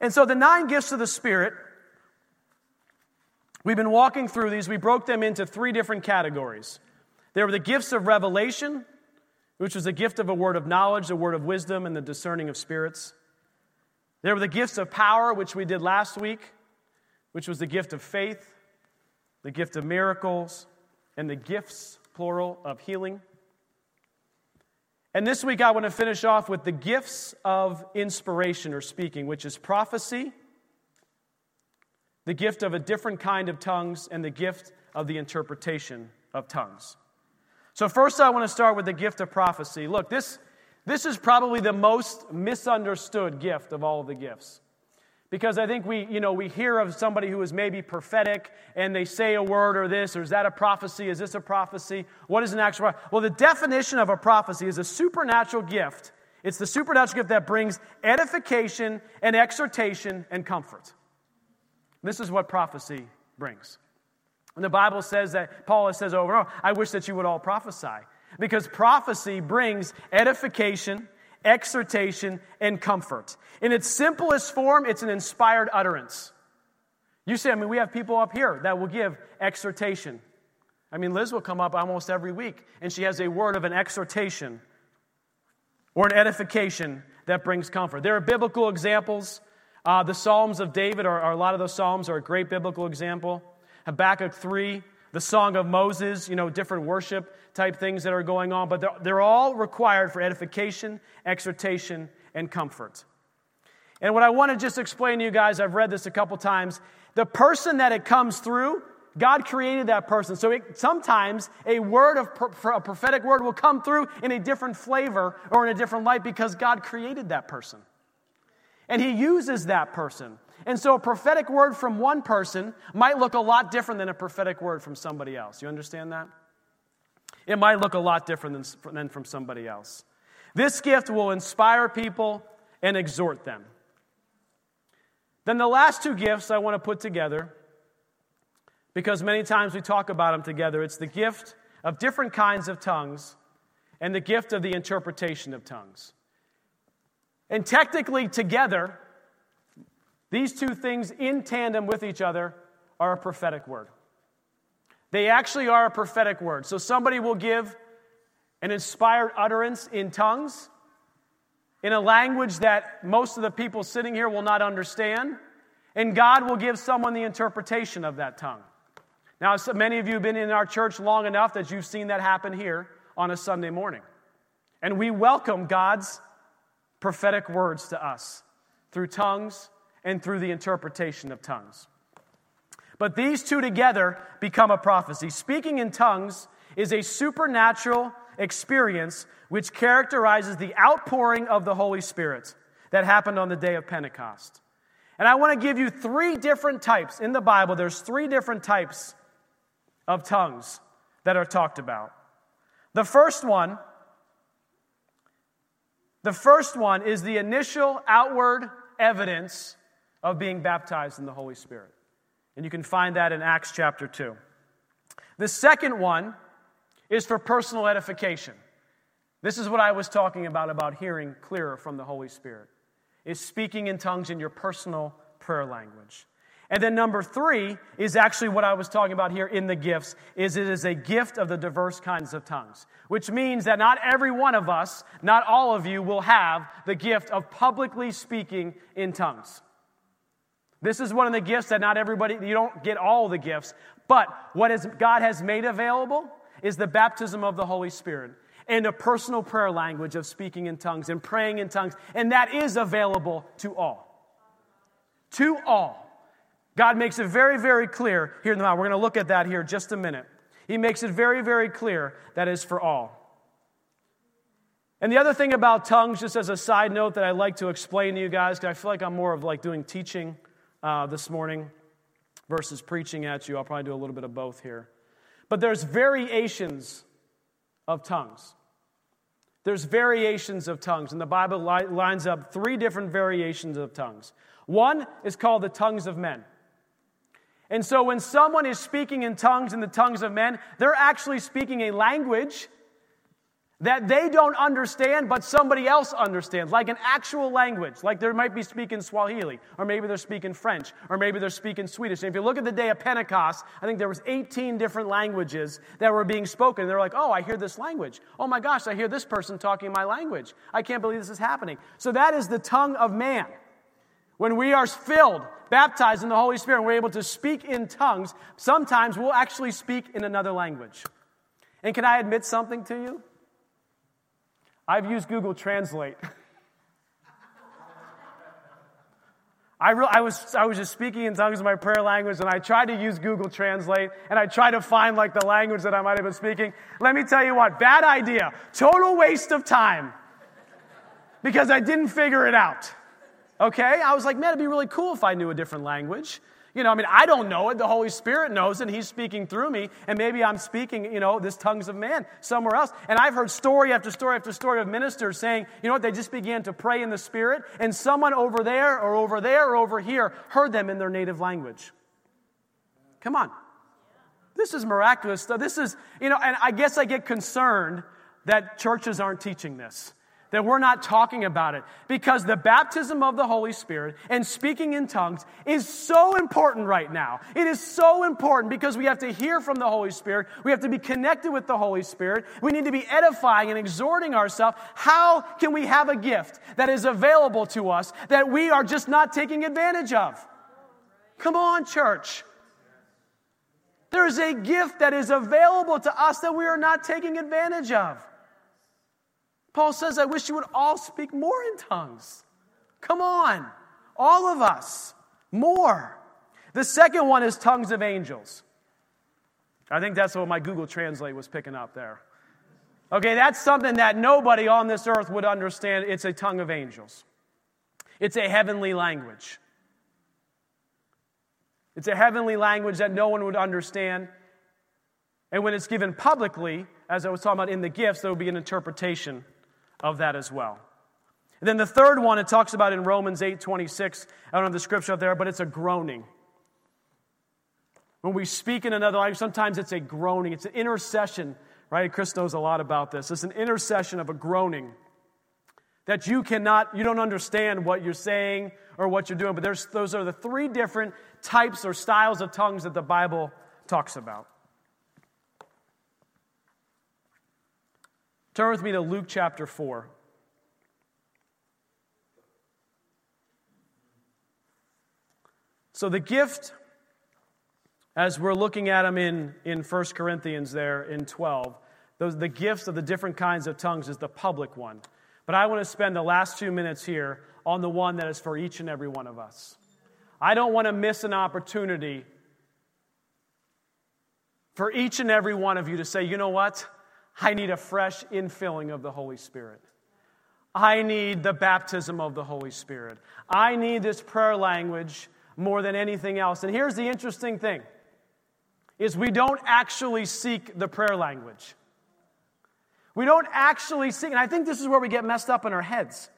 And so the nine gifts of the Spirit, we've been walking through these. We broke them into three different categories. There were the gifts of revelation, which was the gift of a word of knowledge, a word of wisdom, and the discerning of spirits. There were the gifts of power, which we did last week which was the gift of faith, the gift of miracles, and the gifts, plural, of healing. And this week I want to finish off with the gifts of inspiration or speaking, which is prophecy, the gift of a different kind of tongues, and the gift of the interpretation of tongues. So, first, I want to start with the gift of prophecy. Look, this, this is probably the most misunderstood gift of all of the gifts. Because I think we, you know, we hear of somebody who is maybe prophetic and they say a word or this, or is that a prophecy? Is this a prophecy? What is an actual prophecy? Well, the definition of a prophecy is a supernatural gift. It's the supernatural gift that brings edification and exhortation and comfort. This is what prophecy brings. And the Bible says that, Paul says over and over, I wish that you would all prophesy. Because prophecy brings edification exhortation, and comfort. In its simplest form, it's an inspired utterance. You say, I mean, we have people up here that will give exhortation. I mean, Liz will come up almost every week, and she has a word of an exhortation or an edification that brings comfort. There are biblical examples. Uh, the Psalms of David, are, a lot of those Psalms are a great biblical example. Habakkuk 3, the Song of Moses, you know, different worship type things that are going on, but they're, they're all required for edification, exhortation, and comfort. And what I want to just explain to you guys, I've read this a couple times. The person that it comes through, God created that person. So it, sometimes a word of a prophetic word will come through in a different flavor or in a different light because God created that person. And he uses that person. And so a prophetic word from one person might look a lot different than a prophetic word from somebody else. You understand that? It might look a lot different than, than from somebody else. This gift will inspire people and exhort them. Then the last two gifts I want to put together, because many times we talk about them together, it's the gift of different kinds of tongues and the gift of the interpretation of tongues. And technically, together, these two things in tandem with each other are a prophetic word. They actually are a prophetic word. So somebody will give an inspired utterance in tongues, in a language that most of the people sitting here will not understand, and God will give someone the interpretation of that tongue. Now, so many of you have been in our church long enough that you've seen that happen here on a Sunday morning. And we welcome God's prophetic words to us through tongues and through the interpretation of tongues. But these two together become a prophecy. Speaking in tongues is a supernatural experience which characterizes the outpouring of the Holy Spirit that happened on the day of Pentecost. And I want to give you three different types. In the Bible, there's three different types of tongues that are talked about. The first one, the first one is the initial outward evidence of being baptized in the Holy Spirit. And you can find that in Acts chapter 2. The second one is for personal edification. This is what I was talking about about hearing clearer from the Holy Spirit. Is speaking in tongues in your personal prayer language. And then number 3 is actually what I was talking about here in the gifts is it is a gift of the diverse kinds of tongues, which means that not every one of us, not all of you will have the gift of publicly speaking in tongues. This is one of the gifts that not everybody you don't get all the gifts, but what is, God has made available is the baptism of the Holy Spirit and a personal prayer language of speaking in tongues and praying in tongues, and that is available to all. To all. God makes it very, very clear here in the Bible. We're going to look at that here just a minute. He makes it very, very clear that is for all. And the other thing about tongues, just as a side note that I'd like to explain to you guys, because I feel like I'm more of like doing teaching uh, this morning versus preaching at you. I'll probably do a little bit of both here. But there's variations of tongues. There's variations of tongues, and the Bible li- lines up three different variations of tongues. One is called the tongues of men. And so when someone is speaking in tongues in the tongues of men, they're actually speaking a language that they don't understand, but somebody else understands, like an actual language. Like they might be speaking Swahili, or maybe they're speaking French, or maybe they're speaking Swedish. And if you look at the day of Pentecost, I think there was 18 different languages that were being spoken. They're like, oh, I hear this language. Oh my gosh, I hear this person talking my language. I can't believe this is happening. So that is the tongue of man. When we are filled, baptized in the Holy Spirit, and we're able to speak in tongues, sometimes we'll actually speak in another language. And can I admit something to you? I've used Google Translate. I, re- I, was, I was just speaking in tongues in my prayer language, and I tried to use Google Translate, and I tried to find like the language that I might have been speaking. Let me tell you what, bad idea. Total waste of time. Because I didn't figure it out. Okay? I was like, man, it'd be really cool if I knew a different language. You know, I mean, I don't know it. The Holy Spirit knows it, and He's speaking through me. And maybe I'm speaking, you know, this tongues of man somewhere else. And I've heard story after story after story of ministers saying, you know what, they just began to pray in the Spirit, and someone over there or over there or over here heard them in their native language. Come on. This is miraculous. This is, you know, and I guess I get concerned that churches aren't teaching this that we're not talking about it because the baptism of the Holy Spirit and speaking in tongues is so important right now. It is so important because we have to hear from the Holy Spirit. We have to be connected with the Holy Spirit. We need to be edifying and exhorting ourselves. How can we have a gift that is available to us that we are just not taking advantage of? Come on, church. There is a gift that is available to us that we are not taking advantage of. Paul says, I wish you would all speak more in tongues. Come on, all of us, more. The second one is tongues of angels. I think that's what my Google Translate was picking up there. Okay, that's something that nobody on this earth would understand. It's a tongue of angels, it's a heavenly language. It's a heavenly language that no one would understand. And when it's given publicly, as I was talking about in the gifts, there would be an interpretation of that as well. And then the third one it talks about in Romans 8 26. I don't have the scripture up there, but it's a groaning. When we speak in another language, sometimes it's a groaning. It's an intercession, right? Chris knows a lot about this. It's an intercession of a groaning that you cannot, you don't understand what you're saying or what you're doing. But there's, those are the three different types or styles of tongues that the Bible talks about. Turn with me to Luke chapter 4. So, the gift, as we're looking at them in, in 1 Corinthians there in 12, those, the gifts of the different kinds of tongues is the public one. But I want to spend the last two minutes here on the one that is for each and every one of us. I don't want to miss an opportunity for each and every one of you to say, you know what? I need a fresh infilling of the Holy Spirit. I need the baptism of the Holy Spirit. I need this prayer language more than anything else. And here's the interesting thing is we don't actually seek the prayer language. We don't actually seek, and I think this is where we get messed up in our heads.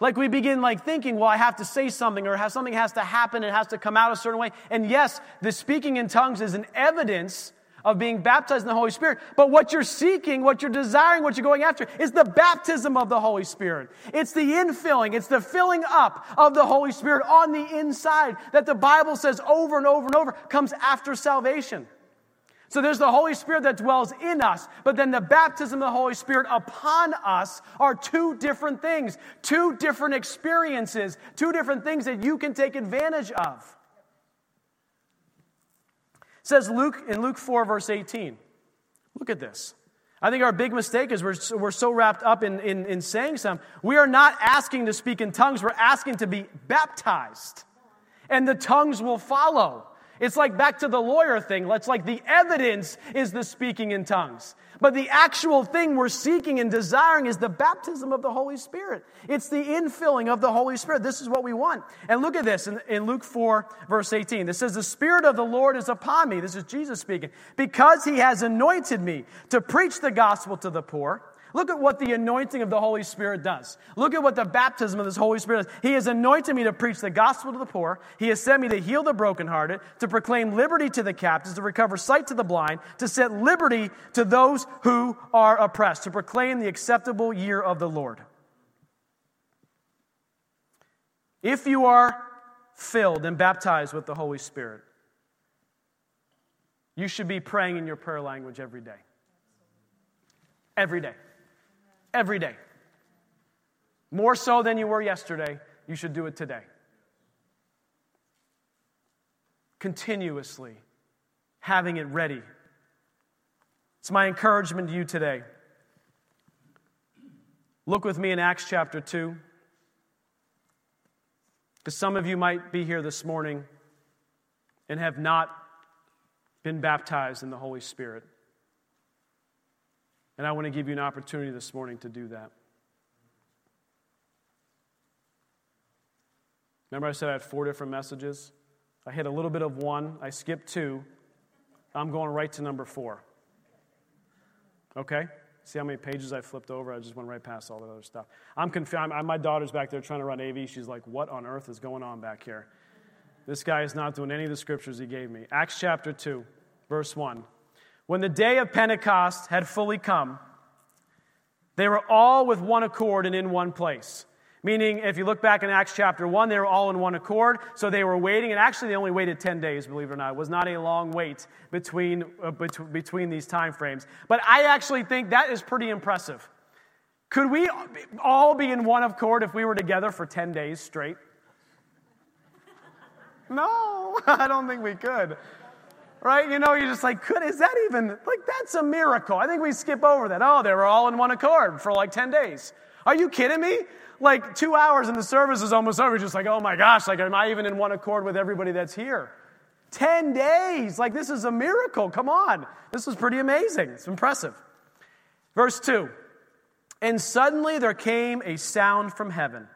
Like we begin like thinking, well, I have to say something or something has to happen, it has to come out a certain way. And yes, the speaking in tongues is an evidence of being baptized in the Holy Spirit. But what you're seeking, what you're desiring, what you're going after is the baptism of the Holy Spirit. It's the infilling, it's the filling up of the Holy Spirit on the inside that the Bible says over and over and over comes after salvation. So there's the Holy Spirit that dwells in us, but then the baptism of the Holy Spirit upon us are two different things, two different experiences, two different things that you can take advantage of. Says Luke in Luke 4, verse 18. Look at this. I think our big mistake is we're, we're so wrapped up in, in, in saying something. We are not asking to speak in tongues, we're asking to be baptized. And the tongues will follow. It's like back to the lawyer thing. It's like the evidence is the speaking in tongues. But the actual thing we're seeking and desiring is the baptism of the Holy Spirit. It's the infilling of the Holy Spirit. This is what we want. And look at this in, in Luke 4, verse 18. This says, The Spirit of the Lord is upon me. This is Jesus speaking. Because he has anointed me to preach the gospel to the poor. Look at what the anointing of the Holy Spirit does. Look at what the baptism of this Holy Spirit does. He has anointed me to preach the gospel to the poor. He has sent me to heal the brokenhearted, to proclaim liberty to the captives, to recover sight to the blind, to set liberty to those who are oppressed, to proclaim the acceptable year of the Lord. If you are filled and baptized with the Holy Spirit, you should be praying in your prayer language every day. Every day every day. More so than you were yesterday, you should do it today. Continuously having it ready. It's my encouragement to you today. Look with me in Acts chapter 2. Because some of you might be here this morning and have not been baptized in the Holy Spirit. And I want to give you an opportunity this morning to do that. Remember, I said I had four different messages? I hit a little bit of one, I skipped two. I'm going right to number four. Okay? See how many pages I flipped over? I just went right past all that other stuff. I'm confused. My daughter's back there trying to run AV. She's like, What on earth is going on back here? This guy is not doing any of the scriptures he gave me. Acts chapter 2, verse 1. When the day of Pentecost had fully come, they were all with one accord and in one place. Meaning, if you look back in Acts chapter 1, they were all in one accord. So they were waiting, and actually they only waited 10 days, believe it or not. It was not a long wait between, uh, bet- between these time frames. But I actually think that is pretty impressive. Could we all be in one accord if we were together for 10 days straight? No, I don't think we could right? You know, you're just like, could, is that even, like, that's a miracle. I think we skip over that. Oh, they were all in one accord for like 10 days. Are you kidding me? Like, two hours and the service is almost over. Just like, oh my gosh, like, am I even in one accord with everybody that's here? 10 days. Like, this is a miracle. Come on. This is pretty amazing. It's impressive. Verse 2 And suddenly there came a sound from heaven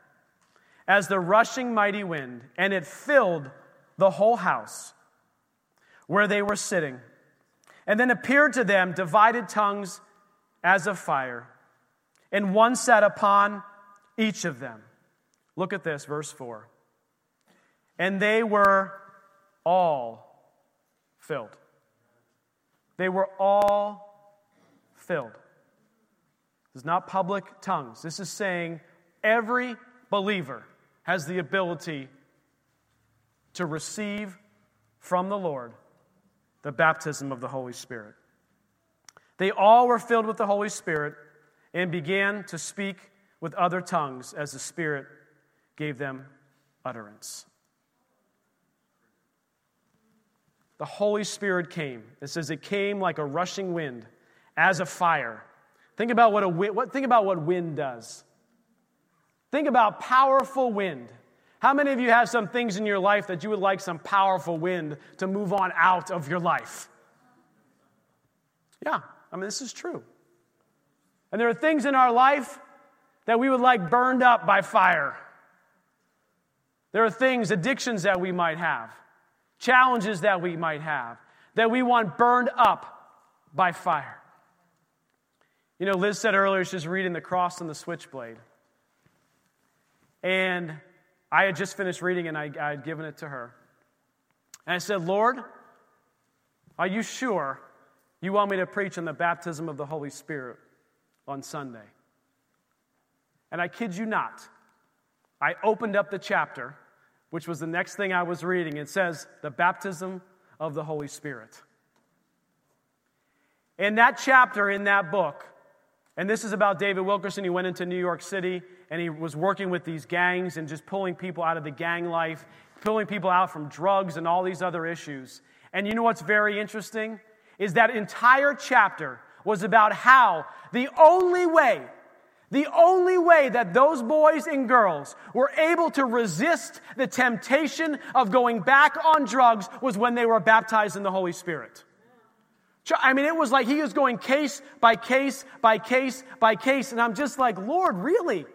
as the rushing mighty wind, and it filled the whole house where they were sitting, and then appeared to them divided tongues as of fire, and one sat upon each of them. Look at this, verse 4. And they were all filled. They were all filled. This is not public tongues. This is saying every believer has the ability to receive from the Lord the baptism of the Holy Spirit. They all were filled with the Holy Spirit and began to speak with other tongues as the Spirit gave them utterance. The Holy Spirit came. It says it came like a rushing wind, as a fire. Think about what, a, what, think about what wind does. Think about powerful wind. How many of you have some things in your life that you would like some powerful wind to move on out of your life? Yeah, I mean, this is true. And there are things in our life that we would like burned up by fire. There are things, addictions that we might have, challenges that we might have, that we want burned up by fire. You know, Liz said earlier she's reading The Cross and the Switchblade. And I had just finished reading and I, I had given it to her. And I said, Lord, are you sure You want me to preach on the baptism of the Holy Spirit on Sunday. And I kid you not, I opened up the chapter, which was the next thing I was reading. It says, The baptism of the Holy Spirit. In that chapter, in that book, and this is about David Wilkerson. He went into New York City and he was working with these gangs and just pulling people out of the gang life, pulling people out from drugs and all these other issues. And you know what's very interesting? Is that entire chapter was about how the only way, the only way that those boys and girls were able to resist the temptation of going back on drugs was when they were baptized in the Holy Spirit. I mean, it was like he was going case by case by case by case. And I'm just like, Lord, really?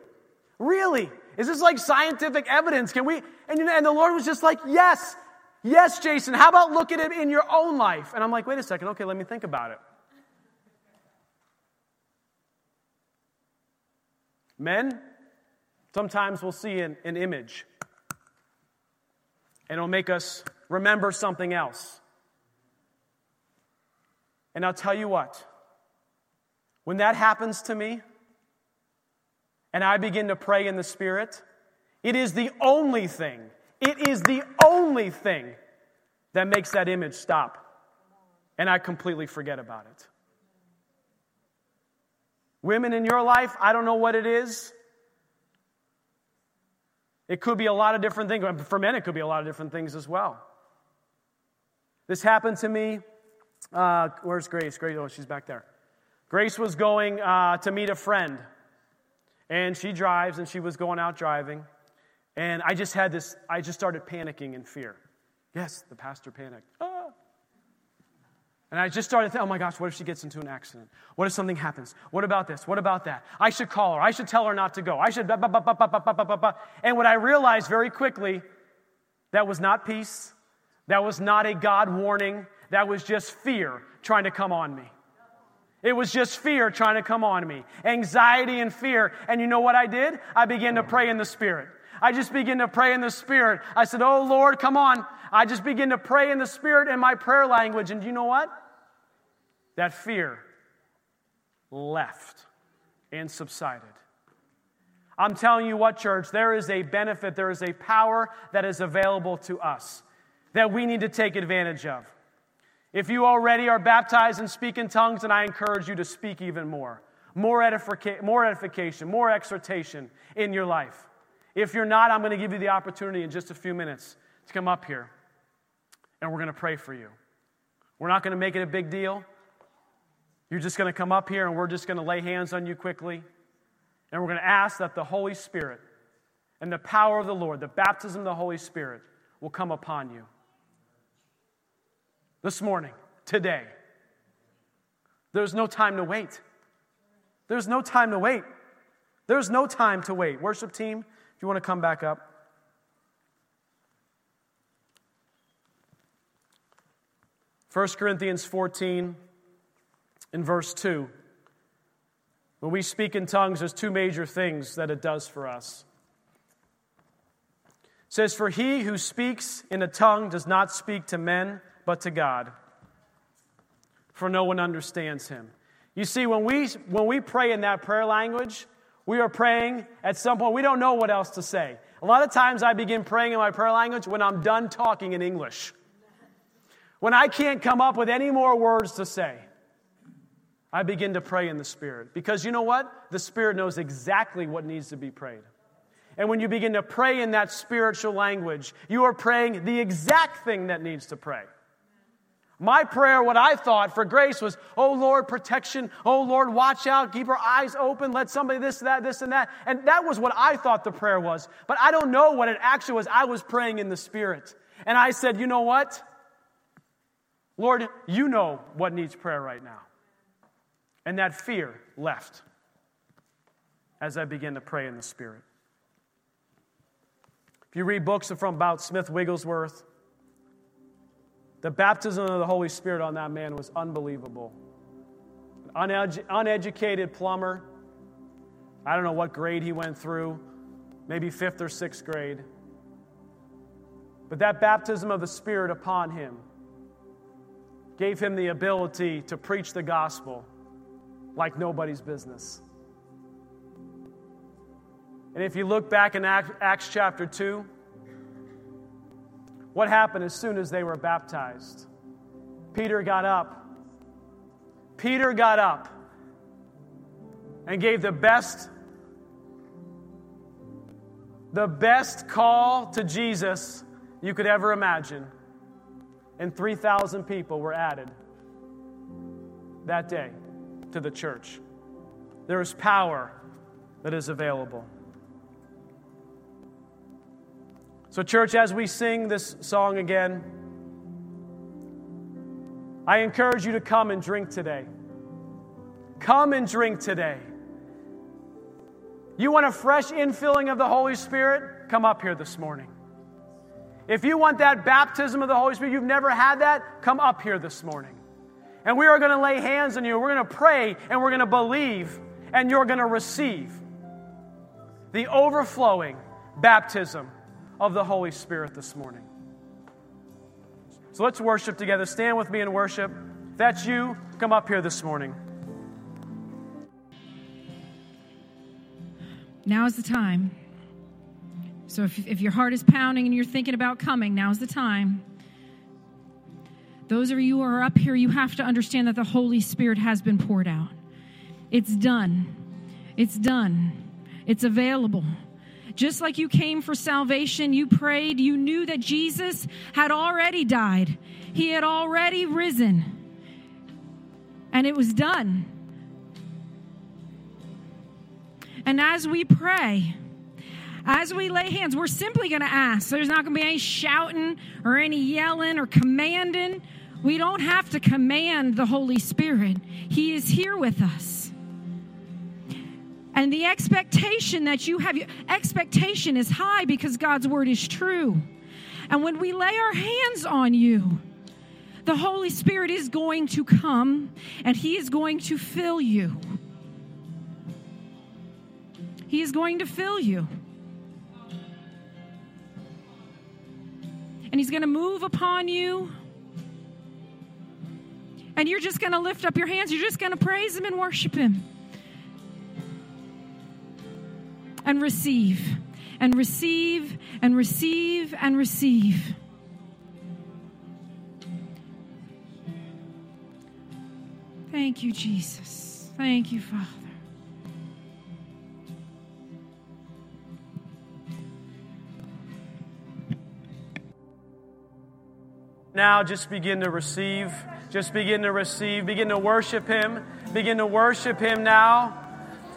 Really? Is this like scientific evidence? Can we? And, and the Lord was just like, yes, yes, Jason. How about look at it in your own life? And I'm like, wait a second. Okay, let me think about it. Men, sometimes we'll see an, an image, and it'll make us remember something else. And I'll tell you what, when that happens to me and I begin to pray in the Spirit, it is the only thing, it is the only thing that makes that image stop. And I completely forget about it. Women in your life, I don't know what it is. It could be a lot of different things. For men, it could be a lot of different things as well. This happened to me uh, where's Grace? Grace, oh, she's back there. Grace was going uh, to meet a friend, and she drives, and she was going out driving. And I just had this, I just started panicking in fear. Yes, the pastor panicked. Ah. And I just started thinking, oh my gosh, what if she gets into an accident? What if something happens? What about this? What about that? I should call her. I should tell her not to go. I should. And what I realized very quickly, that was not peace. That was not a God warning. That was just fear trying to come on me. It was just fear trying to come on me. Anxiety and fear. And you know what I did? I began to pray in the Spirit. I just began to pray in the Spirit. I said, Oh Lord, come on. I just began to pray in the Spirit in my prayer language. And you know what? That fear left and subsided. I'm telling you what, church, there is a benefit, there is a power that is available to us that we need to take advantage of. If you already are baptized and speak in tongues, then I encourage you to speak even more. More, edifica- more edification, more exhortation in your life. If you're not, I'm going to give you the opportunity in just a few minutes to come up here and we're going to pray for you. We're not going to make it a big deal. You're just going to come up here and we're just going to lay hands on you quickly. And we're going to ask that the Holy Spirit and the power of the Lord, the baptism of the Holy Spirit, will come upon you this morning, today. There's no time to wait. There's no time to wait. There's no time to wait. Worship team, if you want to come back up. First Corinthians 14 in verse 2. When we speak in tongues, there's two major things that it does for us. It says, For he who speaks in a tongue does not speak to men but to God, for no one understands him. You see, when we, when we pray in that prayer language, we are praying at some point, we don't know what else to say. A lot of times I begin praying in my prayer language when I'm done talking in English. When I can't come up with any more words to say, I begin to pray in the Spirit. Because you know what? The Spirit knows exactly what needs to be prayed. And when you begin to pray in that spiritual language, you are praying the exact thing that needs to pray. My prayer, what I thought for grace was, oh Lord, protection. Oh Lord, watch out. Keep our eyes open. Let somebody this, that, this, and that. And that was what I thought the prayer was. But I don't know what it actually was. I was praying in the Spirit. And I said, you know what? Lord, you know what needs prayer right now. And that fear left as I began to pray in the Spirit. If you read books from about Smith Wigglesworth, the baptism of the Holy Spirit on that man was unbelievable. An unedu- uneducated plumber. I don't know what grade he went through, maybe fifth or sixth grade. But that baptism of the Spirit upon him gave him the ability to preach the gospel like nobody's business. And if you look back in Acts chapter 2, what happened as soon as they were baptized? Peter got up. Peter got up and gave the best the best call to Jesus you could ever imagine. And 3,000 people were added that day to the church. There is power that is available. So, church, as we sing this song again, I encourage you to come and drink today. Come and drink today. You want a fresh infilling of the Holy Spirit? Come up here this morning. If you want that baptism of the Holy Spirit, you've never had that, come up here this morning. And we are going to lay hands on you. We're going to pray and we're going to believe and you're going to receive the overflowing baptism of the Holy Spirit this morning. So let's worship together. Stand with me in worship. If that's you, come up here this morning. Now is the time. So if, if your heart is pounding and you're thinking about coming, now's the time. Those of you who are up here, you have to understand that the Holy Spirit has been poured out. It's done. It's done. It's available. Just like you came for salvation, you prayed, you knew that Jesus had already died, He had already risen, and it was done. And as we pray, as we lay hands, we're simply going to ask. There's not going to be any shouting or any yelling or commanding. We don't have to command the Holy Spirit, He is here with us. And the expectation that you have, expectation is high because God's word is true. And when we lay our hands on you, the Holy Spirit is going to come and He is going to fill you. He is going to fill you. And He's going to move upon you. And you're just going to lift up your hands. You're just going to praise Him and worship Him. And receive, and receive, and receive, and receive. Thank you, Jesus. Thank you, Father. Now, just begin to receive. Just begin to receive. Begin to worship Him. Begin to worship Him now.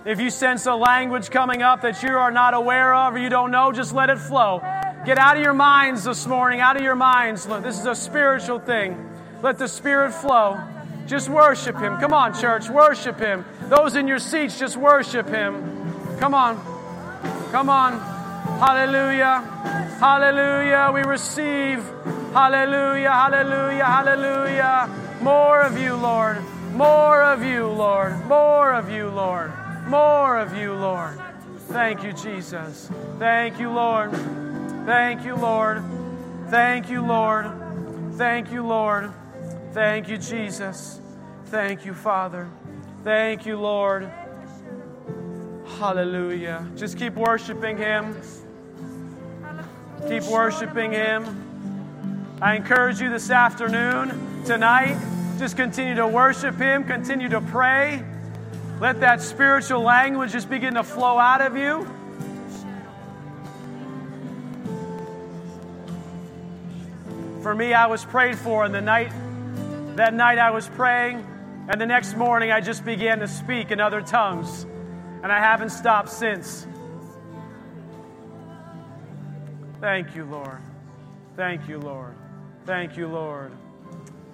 If you sense a language coming up that you are not aware of or you don't know, just let it flow. Get out of your minds this morning, out of your minds. This is a spiritual thing. Let the Spirit flow. Just worship Him. Come on, church, worship Him. Those in your seats, just worship Him. Come on. Come on. Hallelujah. Hallelujah. We receive. Hallelujah. Hallelujah. Hallelujah. More of you, Lord. More of you, Lord. More of you, Lord. More of you, Lord. Thank you, Jesus. Thank you, Lord. Thank you, Lord. Thank you, Lord. Thank you, Lord. Thank you, Jesus. Thank you, Father. Thank you, Lord. Hallelujah. Just keep worshiping Him. Keep worshiping Him. I encourage you this afternoon, tonight, just continue to worship Him, continue to pray. Let that spiritual language just begin to flow out of you. For me, I was prayed for, and the night that night I was praying, and the next morning I just began to speak in other tongues, and I haven't stopped since. Thank you, Lord. Thank you, Lord. Thank you, Lord.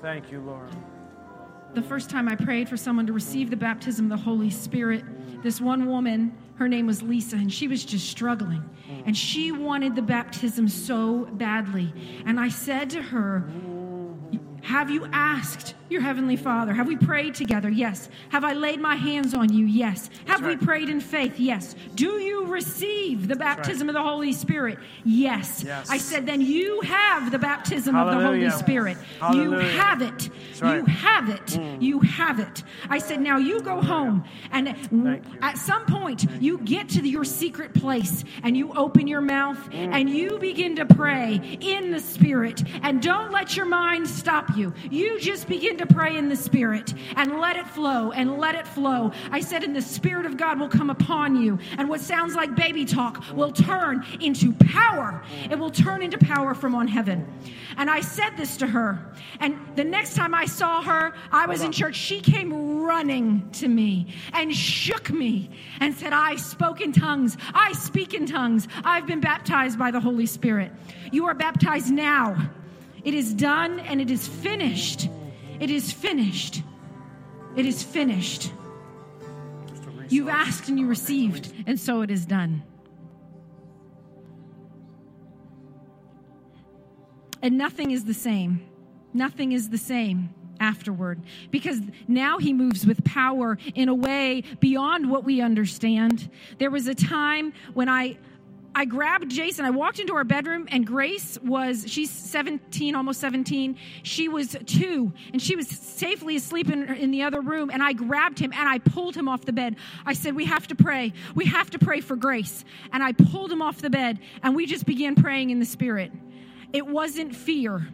Thank you, Lord the first time I prayed for someone to receive the baptism of the Holy Spirit, this one woman, her name was Lisa, and she was just struggling. And she wanted the baptism so badly. And I said to her, have you asked your Heavenly Father? Have we prayed together? Yes. Have I laid my hands on you? Yes. Have right. we prayed in faith? Yes. Do you receive the baptism right. of the Holy Spirit? Yes. yes. I said, then you have the baptism Hallelujah. of the Holy Spirit. Hallelujah. You have it. right. You have it. You have it. I said, now you go home. And you. at some point, you get to your secret place and you open your mouth and you begin to pray in the Spirit. And don't let your mind stop you. You just begin to pray in the Spirit and let it flow and let it flow. I said, and the Spirit of God will come upon you. And what sounds like baby talk will turn into power. It will turn into power from on heaven. And I said this to her. And the next time I saw her, I was in church. She came running to me and shook me and said, I spoke in tongues. I speak in tongues. I've been baptized by the Holy Spirit. You are baptized now. It is done and it is finished. It is finished. It is finished. You've asked and you received, and so it is done. And nothing is the same. Nothing is the same afterward because now he moves with power in a way beyond what we understand. There was a time when I I grabbed Jason. I walked into our bedroom, and Grace was, she's 17, almost 17. She was two, and she was safely asleep in, in the other room. And I grabbed him and I pulled him off the bed. I said, We have to pray. We have to pray for Grace. And I pulled him off the bed, and we just began praying in the Spirit. It wasn't fear,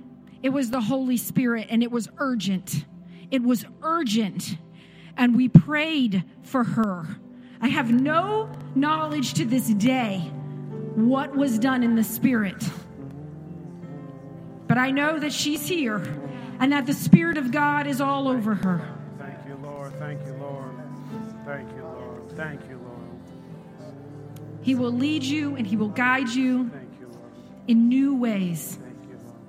it was the Holy Spirit, and it was urgent. It was urgent. And we prayed for her. I have no knowledge to this day what was done in the Spirit. But I know that she's here and that the Spirit of God is all over her. Thank you, Lord. Thank you, Lord. Thank you, Lord. Thank you, Lord. He will lead you and He will guide you in new ways. Thank you, Lord.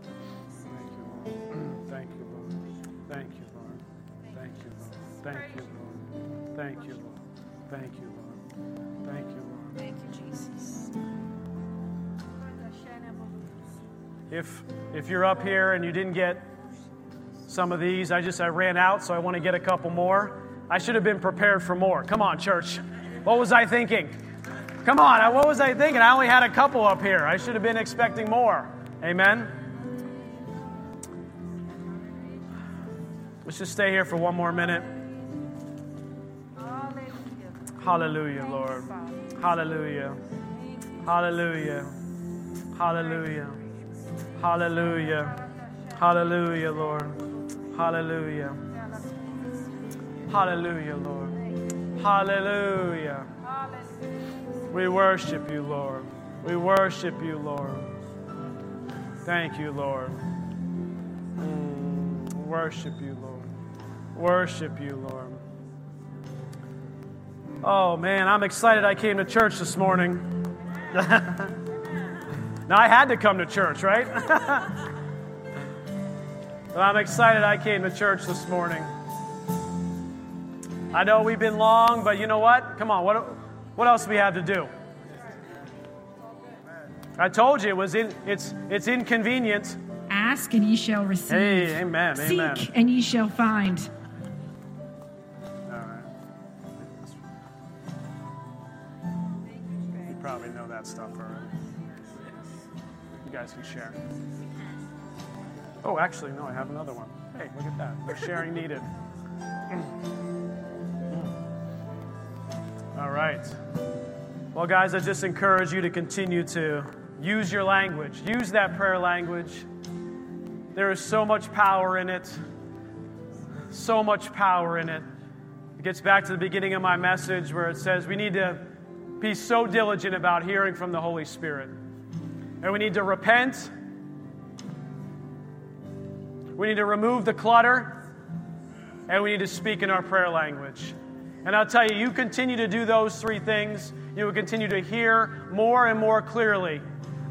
in new ways. Thank you, Lord. Thank you, Lord. Thank you, Lord. Thank you, Lord. Thank you, Lord. Thank you, If if you're up here and you didn't get some of these, I just I ran out, so I want to get a couple more. I should have been prepared for more. Come on, church. What was I thinking? Come on, what was I thinking? I only had a couple up here. I should have been expecting more. Amen. Let's just stay here for one more minute. Hallelujah, Lord. Hallelujah. Hallelujah. Hallelujah. Hallelujah. Hallelujah, Lord. Hallelujah. Hallelujah, Lord. Hallelujah. We worship you, Lord. We worship you, Lord. Thank you, Lord. Mm, worship you, Lord. Worship you, Lord. Oh, man, I'm excited I came to church this morning. now, I had to come to church, right? but I'm excited I came to church this morning. I know we've been long, but you know what? Come on, what, what else do we have to do? I told you it was in, it's, it's inconvenient. Ask and ye shall receive. Hey, amen, Seek amen. and ye shall find. All right. You probably know that stuff already. Guys can share. Oh, actually, no, I have another one. Hey, look at that. No sharing needed. Mm. All right. Well, guys, I just encourage you to continue to use your language, use that prayer language. There is so much power in it. So much power in it. It gets back to the beginning of my message where it says we need to be so diligent about hearing from the Holy Spirit. And we need to repent. We need to remove the clutter. And we need to speak in our prayer language. And I'll tell you, you continue to do those three things, you will continue to hear more and more clearly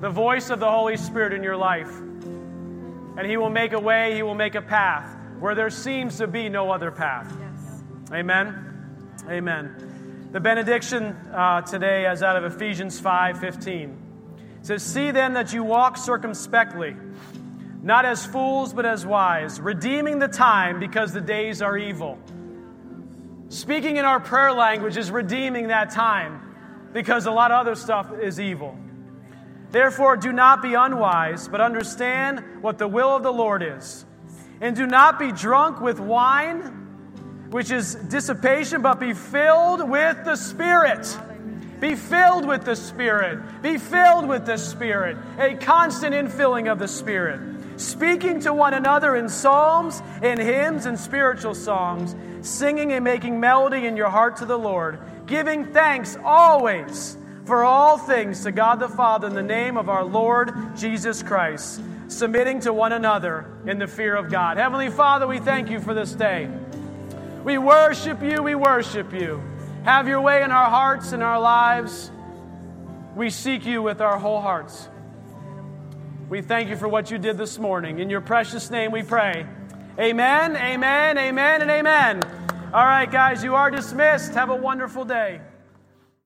the voice of the Holy Spirit in your life. And He will make a way, He will make a path where there seems to be no other path. Amen. Amen. The benediction uh, today is out of Ephesians 5 15. Says, See then that you walk circumspectly, not as fools, but as wise, redeeming the time because the days are evil. Speaking in our prayer language is redeeming that time because a lot of other stuff is evil. Therefore, do not be unwise, but understand what the will of the Lord is. And do not be drunk with wine, which is dissipation, but be filled with the Spirit. Be filled with the Spirit. Be filled with the Spirit. A constant infilling of the Spirit. Speaking to one another in psalms, in hymns, and spiritual songs, singing and making melody in your heart to the Lord, giving thanks always for all things to God the Father in the name of our Lord Jesus Christ, submitting to one another in the fear of God. Heavenly Father, we thank you for this day. We worship you, we worship you. Have your way in our hearts and our lives. We seek you with our whole hearts. We thank you for what you did this morning. In your precious name we pray. Amen, amen, amen, and amen. All right, guys, you are dismissed. Have a wonderful day.